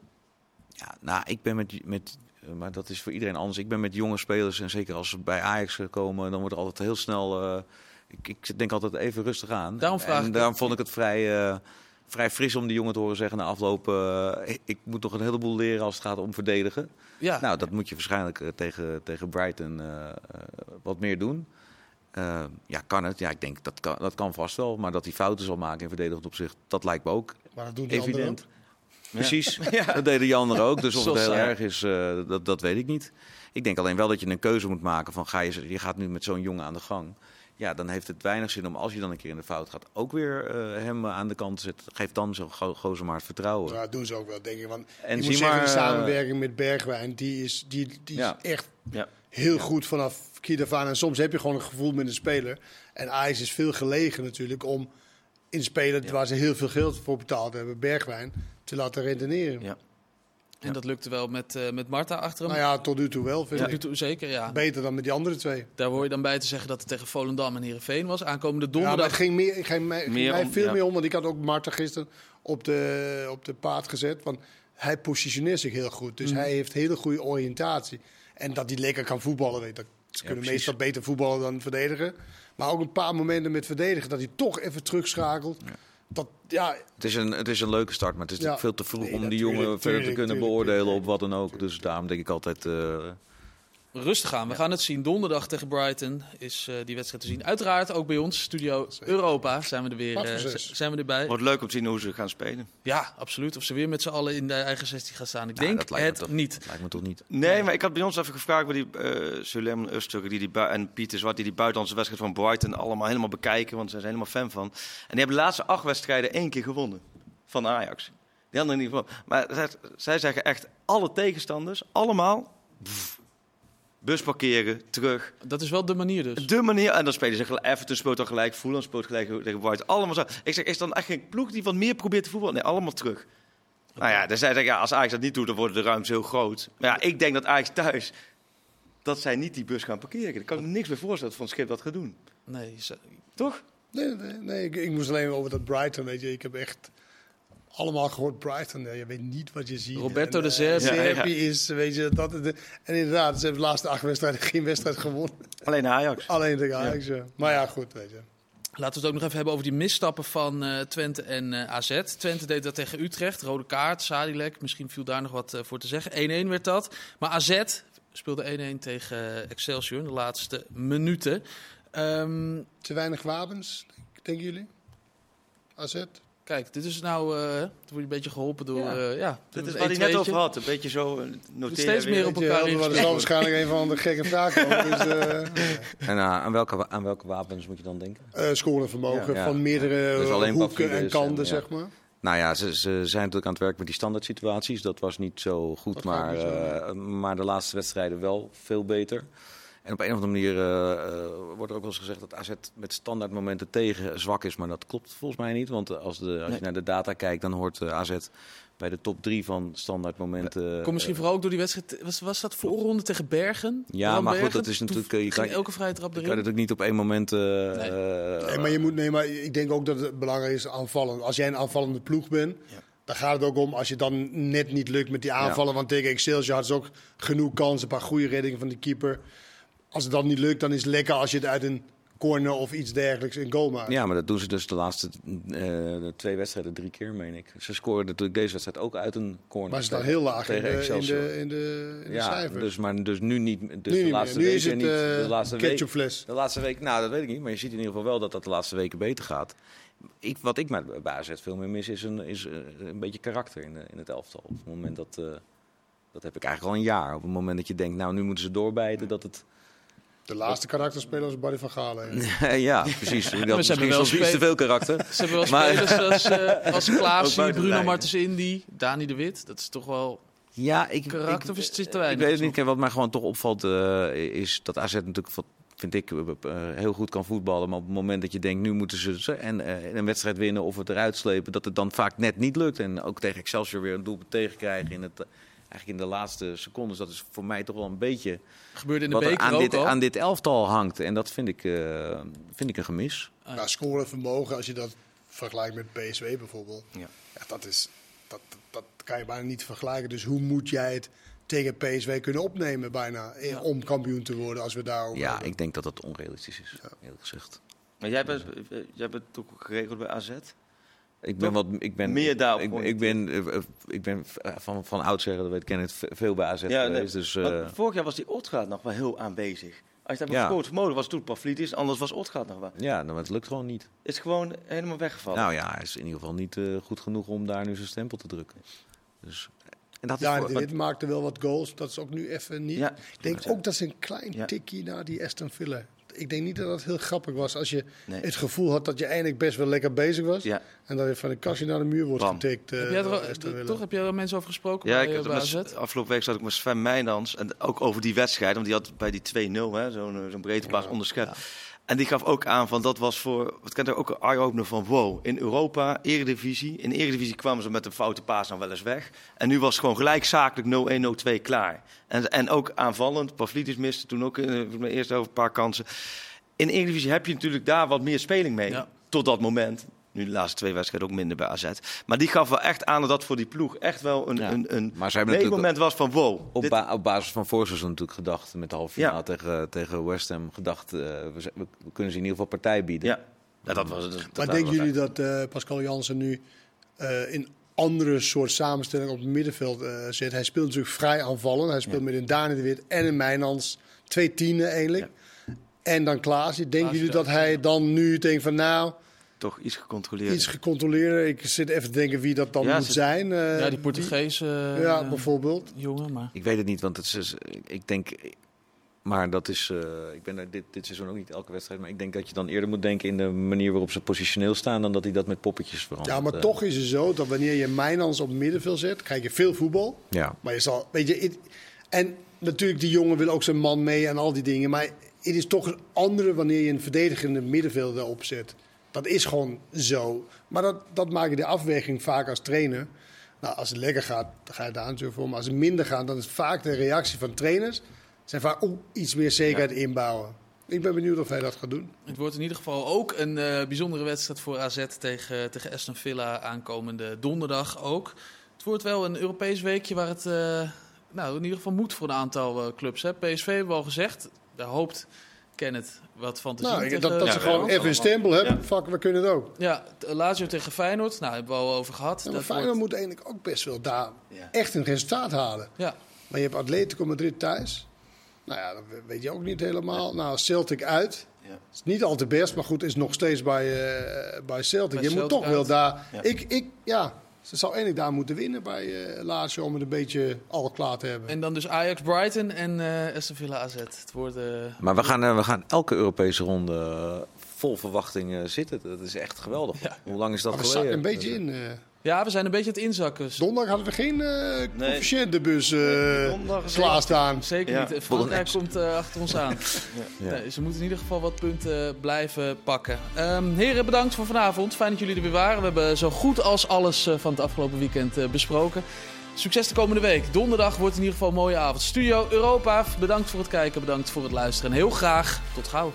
Ja, nou, ik ben met, met, maar dat is voor iedereen anders. Ik ben met jonge spelers en zeker als ze bij Ajax eh, komen, dan wordt er altijd heel snel. eh, ik, ik denk altijd even rustig aan. Daarom vraag en ik daarom vond ik het vrij, eh, vrij fris om die jongen te horen zeggen na afloop. eh, ik, moet nog een heleboel leren als het gaat om verdedigen. Ja. Nou, dat moet je waarschijnlijk eh, tegen, tegen Brighton eh, eh, wat meer doen. Eh, ja, kan het? Ja, ik denk dat kan, dat kan vast wel. Maar dat hij fouten zal maken in verdedigend opzicht, dat lijkt me ook Maar dat doen die anderen Precies, dat deden die anderen ook. Dus of het heel erg is, eh, dat, dat weet ik niet. Ik denk alleen wel dat je een keuze moet maken van ga je, je gaat nu met zo'n jongen aan de gang. Ja, dan heeft het weinig zin om als je dan een keer in de fout gaat, ook weer eh, hem aan de kant te zetten. Geef dan zo'n go gozer maar het vertrouwen. Ja, dat doen ze ook wel, denk ik. Want En je zie moet zeggen, maar, de eh, samenwerking met Bergwijn, die is, die, die Ja. is echt Ja. heel goed vanaf Kied af aan. En soms heb je gewoon een gevoel met een speler. En Ajax is veel gelegen natuurlijk om in spelen waar ze heel veel geld voor betaald hebben, Bergwijn, te laten redeneren. Ja. En dat lukte wel met, eh, met Marta achter hem. Nou ja, tot nu toe wel, vind Tot ik. nu toe zeker, ja. Beter dan met die andere twee. Daar hoor je dan bij te zeggen dat het tegen Volendam en Heerenveen was. Aankomende Ja, maar donderdag. het ging, meer, ging mij, ging Meer mij om- veel ja. meer om, want ik had ook Marten gisteren op de, op de paard gezet. Want hij positioneert zich heel goed. Dus hij heeft hele goede oriëntatie. En dat hij lekker kan voetballen, weet dat. Ze kunnen precies. meestal beter voetballen dan verdedigen. Maar ook een paar momenten met verdedigen, dat hij toch even terugschakelt. Dat, ja, Het, is een, het is een leuke start, maar het is Ja. natuurlijk veel te vroeg Nee, om die jongen verder te kunnen tuurlijk, beoordelen tuurlijk. op wat dan ook. Dus daarom denk ik altijd. eh, Rustig aan. We gaan het zien. Donderdag tegen Brighton is eh, die wedstrijd te zien. Uiteraard ook bij ons, Studio Europa, zijn we er weer z- zijn we erbij. Wordt leuk om te zien hoe ze gaan spelen. Ja, absoluut. Of ze weer met z'n allen in de eigen 16 gaan staan. Ik denk dat lijkt me het toch, niet. dat lijkt me toch niet. Nee, maar ik had bij ons even gevraagd bij die eh Suleiman Öztürk die die en Pieter Zwart die die buitenlandse wedstrijd van Brighton allemaal helemaal bekijken, want ze zijn helemaal fan van. En die hebben de laatste acht wedstrijden één keer gewonnen van Ajax. Die anderen niet gewonnen. Maar zij, zij zeggen echt alle tegenstanders, allemaal pff, bus parkeren, terug. Dat is wel de manier dus. De manier, en dan spelen ze gelijk, Everton speelt dan gelijk, Fulham speelt gelijk tegen Brighton. Allemaal zo. Ik zeg, is dan echt geen ploeg die wat meer probeert te voetballen? Nee, allemaal terug. Nou ja, dan zei ik, ja, als Ajax dat niet doet, dan worden de ruimtes heel groot. Maar ja, ik denk dat Ajax thuis, dat zij niet die bus gaan parkeren. Ik kan me niks meer voorstellen Van Schip dat gaat doen. Nee, ze- Toch? nee, nee, nee ik, ik moest alleen over dat Brighton, weet je. Ik heb echt allemaal gehoord Brighton. Ja, je weet niet wat je ziet. Roberto En, de eh, Zerbi. Ja, ja. Is, weet je, dat... De, en inderdaad, ze hebben de laatste acht wedstrijden geen wedstrijd gewonnen. Alleen Ajax. Alleen tegen Ajax, ja. Maar ja, goed, weet je. Laten we het ook nog even hebben over die misstappen van eh, Twente en eh, AZ. Twente deed dat tegen Utrecht. Rode kaart, Sadilek. Misschien viel daar nog wat voor te zeggen. 1-1 werd dat. Maar AZ speelde 1-1 tegen Excelsior in de laatste minuten. Ehm, Te weinig wapens, denk- denken jullie? AZ? Kijk, dit is nou... eh dan word je een beetje geholpen door... Ja. eh, ja, Dat is wat hij net 1-2'tje. over had. Een beetje zo eh, noteren. steeds meer op elkaar er ingespeeld. zal waarschijnlijk een van de gekke vragen komen. Dus, eh En aan, welke, aan welke wapens moet je dan denken? eh, scorevermogen Ja. van meerdere Dus hoeken en en, kanten, ja. zeg maar. Nou ja, ze, ze zijn natuurlijk aan het werk met die standaard situaties. Dat was niet zo goed, Dat maar, zo, eh, maar de laatste wedstrijden wel veel beter. En op een of andere manier eh, eh, wordt er ook wel eens gezegd dat AZ met standaard momenten tegen zwak is. Maar dat klopt volgens mij niet. Want als, de, als Nee. je naar de data kijkt, dan hoort eh, AZ bij de top drie van standaard momenten. Kom misschien vooral ook door die wedstrijd. Was, was dat voorronde tegen Bergen? Ja, Bram maar goed, dat is natuurlijk, je kan- elke vrije trap Je erin. kan natuurlijk niet op één moment. eh, Nee. Nee, maar je moet, nee, maar ik denk ook dat het belangrijk is aanvallen. Als jij een aanvallende ploeg bent, Ja. dan gaat het ook om als je dan net niet lukt met die aanvallen. Want tegen Excelsior had ze ook genoeg kansen, een paar goede reddingen van de keeper. Als het dan niet lukt, dan is het lekker als je het uit een corner of iets dergelijks een goal maakt. Ja, maar dat doen ze dus de laatste eh, twee wedstrijden drie keer, meen ik. Ze scoorden natuurlijk deze wedstrijd ook uit een corner. maar ze staan heel laag in de, in de, in de, in de ja, cijfers. dus, maar dus nu niet. Dus nu de laatste is het niet. de laatste week. ketchupfles. De laatste week, nou dat weet ik niet, maar je ziet in ieder geval wel dat dat de laatste weken beter gaat. Ik, wat ik met bij AZ veel meer mis is een, is eh, een beetje karakter in, in het elftal. Op het moment dat, eh, dat heb ik eigenlijk al een jaar. Op het moment dat je denkt, nou nu moeten ze doorbijten, dat het... De laatste karakterspeler was Barry van Galen. ja, precies. Ik had hebben misschien wel iets te veel karakter. Ze hebben wel Maar- spelers als, eh als Klaasie, Bruno. Martens Indy, Dani de Wit. Dat is toch wel... Ja, ik, Karakter ik, of is het te ik weinig weet het niet. Wat mij gewoon toch opvalt eh, is dat AZ natuurlijk, wat vind ik, eh, heel goed kan voetballen. Maar op het moment dat je denkt, nu moeten ze ze- en, eh, een wedstrijd winnen of het eruit slepen, dat het dan vaak net niet lukt. En ook tegen Excelsior weer een doelpunt tegenkrijgen in het... Eigenlijk in de laatste secondes, dat is voor mij toch wel een beetje Gebeurde in de wat er beker aan ook dit, al. aan dit elftal hangt. En dat vind ik, eh, vind ik een gemis. Nou, scorevermogen, als je dat vergelijkt met PSV bijvoorbeeld. Ja. Ja, dat, is, dat, dat, dat kan je bijna niet vergelijken. Dus hoe moet jij het tegen PSV kunnen opnemen bijna eh, Ja. om kampioen te worden als we daarover Ja, hebben. ik denk dat dat onrealistisch is, eerlijk gezegd. Maar jij bent, eh, jij bent ook geregeld bij AZ? Ik ben wat, ik ben, Meer daarop ik, gewoon ik ben, eh, eh, ik ben eh, van, van oudsher, dat weet Kenneth, v- veel bij AZ Ja, geweest. Dus, eh, vorig jaar was die Otgaard nog wel heel aanwezig. Als je dat Ja. vermogen was het toen Pavlidis, anders was Otgaard nog wel. ja, nou, het lukt gewoon niet. Is gewoon helemaal weggevallen. Nou ja, hij is in ieder geval niet eh, goed genoeg om daar nu zijn stempel te drukken. Dus, en dat is Ja, voor- dit maakte wel wat goals. Dat is ook nu even niet. Ja. Ik denk ook dat ze een klein Ja. tikkie naar die Aston Villa. Ik denk niet dat dat heel grappig was als je Nee. het gevoel had dat je eigenlijk best wel lekker bezig was. Ja. En dat je van de kastje naar de muur wordt Bam. getikt. eh, Heb er, Villa. toch heb je er mensen over gesproken Ja, bij, ik eh, heb met, afgelopen week zat ik met Sven Meijnans. En ook over die wedstrijd. Want die had bij die 2-0, hè, zo'n eh, zo'n breedte plaats onderschept. En die gaf ook aan van dat was voor. Wat kent er ook een eye-opener van wow. In Europa, Eredivisie. In Eredivisie kwamen ze met een foute paas dan wel eens weg. En nu was het gewoon gelijk zakelijk 0-1, 0-2 klaar. En, en ook aanvallend. Pavlidis miste toen ook in de eerste over een paar kansen. In Eredivisie heb je natuurlijk daar wat meer speling mee. Ja. Tot dat moment. Nu de laatste twee wedstrijden ook minder bij AZ. Maar die gaf wel echt aan dat dat voor die ploeg echt wel een, Ja. een, een Maar ze hebben natuurlijk moment was van wow. op, dit- ba- op basis van voorseizoen natuurlijk gedacht, met de halve finale Ja. tegen, tegen West Ham, gedacht, eh, we, we kunnen ze in ieder geval partij bieden. ja. ja, dat was dat- Maar denken jullie dat eh, Pascal Jansen nu eh, in andere soort samenstelling op het middenveld zit? Hij speelt natuurlijk vrij aanvallend. Hij speelt met een Dani de Wit en een Mijnans. Twee tienen eigenlijk. En dan Klaas. Denken Klaas, jullie dat hij dan nu denkt van nou, toch iets gecontroleerd. iets gecontroleerder. Ik zit even te denken wie dat dan Ja, moet zijn. eh, ja, die Portugese eh, Ja, bijvoorbeeld. jongen, maar... Ik weet het niet, want het is, ik denk, maar dat is, eh, ik ben er dit, dit seizoen ook niet elke wedstrijd, maar ik denk dat je dan eerder moet denken in de manier waarop ze positioneel staan, dan dat hij dat met poppetjes verandert. Ja, maar Eh, toch is het zo dat wanneer je Mijnans op het middenveld zet, krijg je veel voetbal. Ja. Maar je zal, weet je, en natuurlijk die jongen wil ook zijn man mee en al die dingen. Maar het is toch een andere wanneer je een verdedigende middenvelder opzet. Dat is gewoon zo. Maar dat, dat maak je de afweging vaak als trainer. Nou, als het lekker gaat, dan ga je daar natuurlijk voor. Maar als het minder gaat, dan is vaak de reactie van trainers. Zijn vaak oeh, iets meer zekerheid inbouwen. Ik ben benieuwd of hij dat gaat doen. Het wordt in ieder geval ook een eh, bijzondere wedstrijd voor AZ tegen, tegen Aston Villa aankomende donderdag ook. Het wordt wel een Europees weekje waar het eh, nou, in ieder geval moet voor een aantal eh, clubs. Hè. PSV hebben we al gezegd. Daar hoopt Kenneth wat van te Nou, tegen- dat, dat ja, ze ja, gewoon even een stempel hebben. Ja. Fuck, we kunnen het ook. Ja, Lazio tegen Feyenoord. Nou, hebben we al over gehad. Ja, maar Dat Feyenoord wordt- moet eigenlijk ook best wel daar Ja. echt een resultaat halen. Ja, Maar je hebt Atletico Madrid thuis. Nou ja, dat weet je ook niet helemaal. Nou, Celtic uit. Ja. is niet al te best, maar goed, is nog steeds bij, eh, bij Celtic. Bij je moet toch wel daar... Ja. Ik, ik, ja, ze zou eigenlijk daar moeten winnen bij eh Lazio om het een beetje al klaar te hebben. en dan dus Ajax Brighton en eh Aston Villa AZ. Het wordt... eh, Maar we gaan, we gaan elke Europese ronde vol verwachting eh, zitten. Dat is echt geweldig. Hoe lang is dat Maar geleden? een beetje in. Eh. Ja, we zijn een beetje aan het inzakken. Donderdag hadden we geen eh coëfficiëntenbus eh donderdag is klaarstaan. Zeker Ja. niet. Frankrijk Bolognese. komt eh, achter ons aan. Ja. Nee, ze moeten in ieder geval wat punten blijven pakken. Ehm, heren, bedankt voor vanavond. Fijn dat jullie er weer waren. We hebben zo goed als alles eh, van het afgelopen weekend eh, besproken. Succes de komende week. Donderdag wordt in ieder geval een mooie avond. Studio Europa, bedankt voor het kijken, bedankt voor het luisteren. En heel graag tot gauw.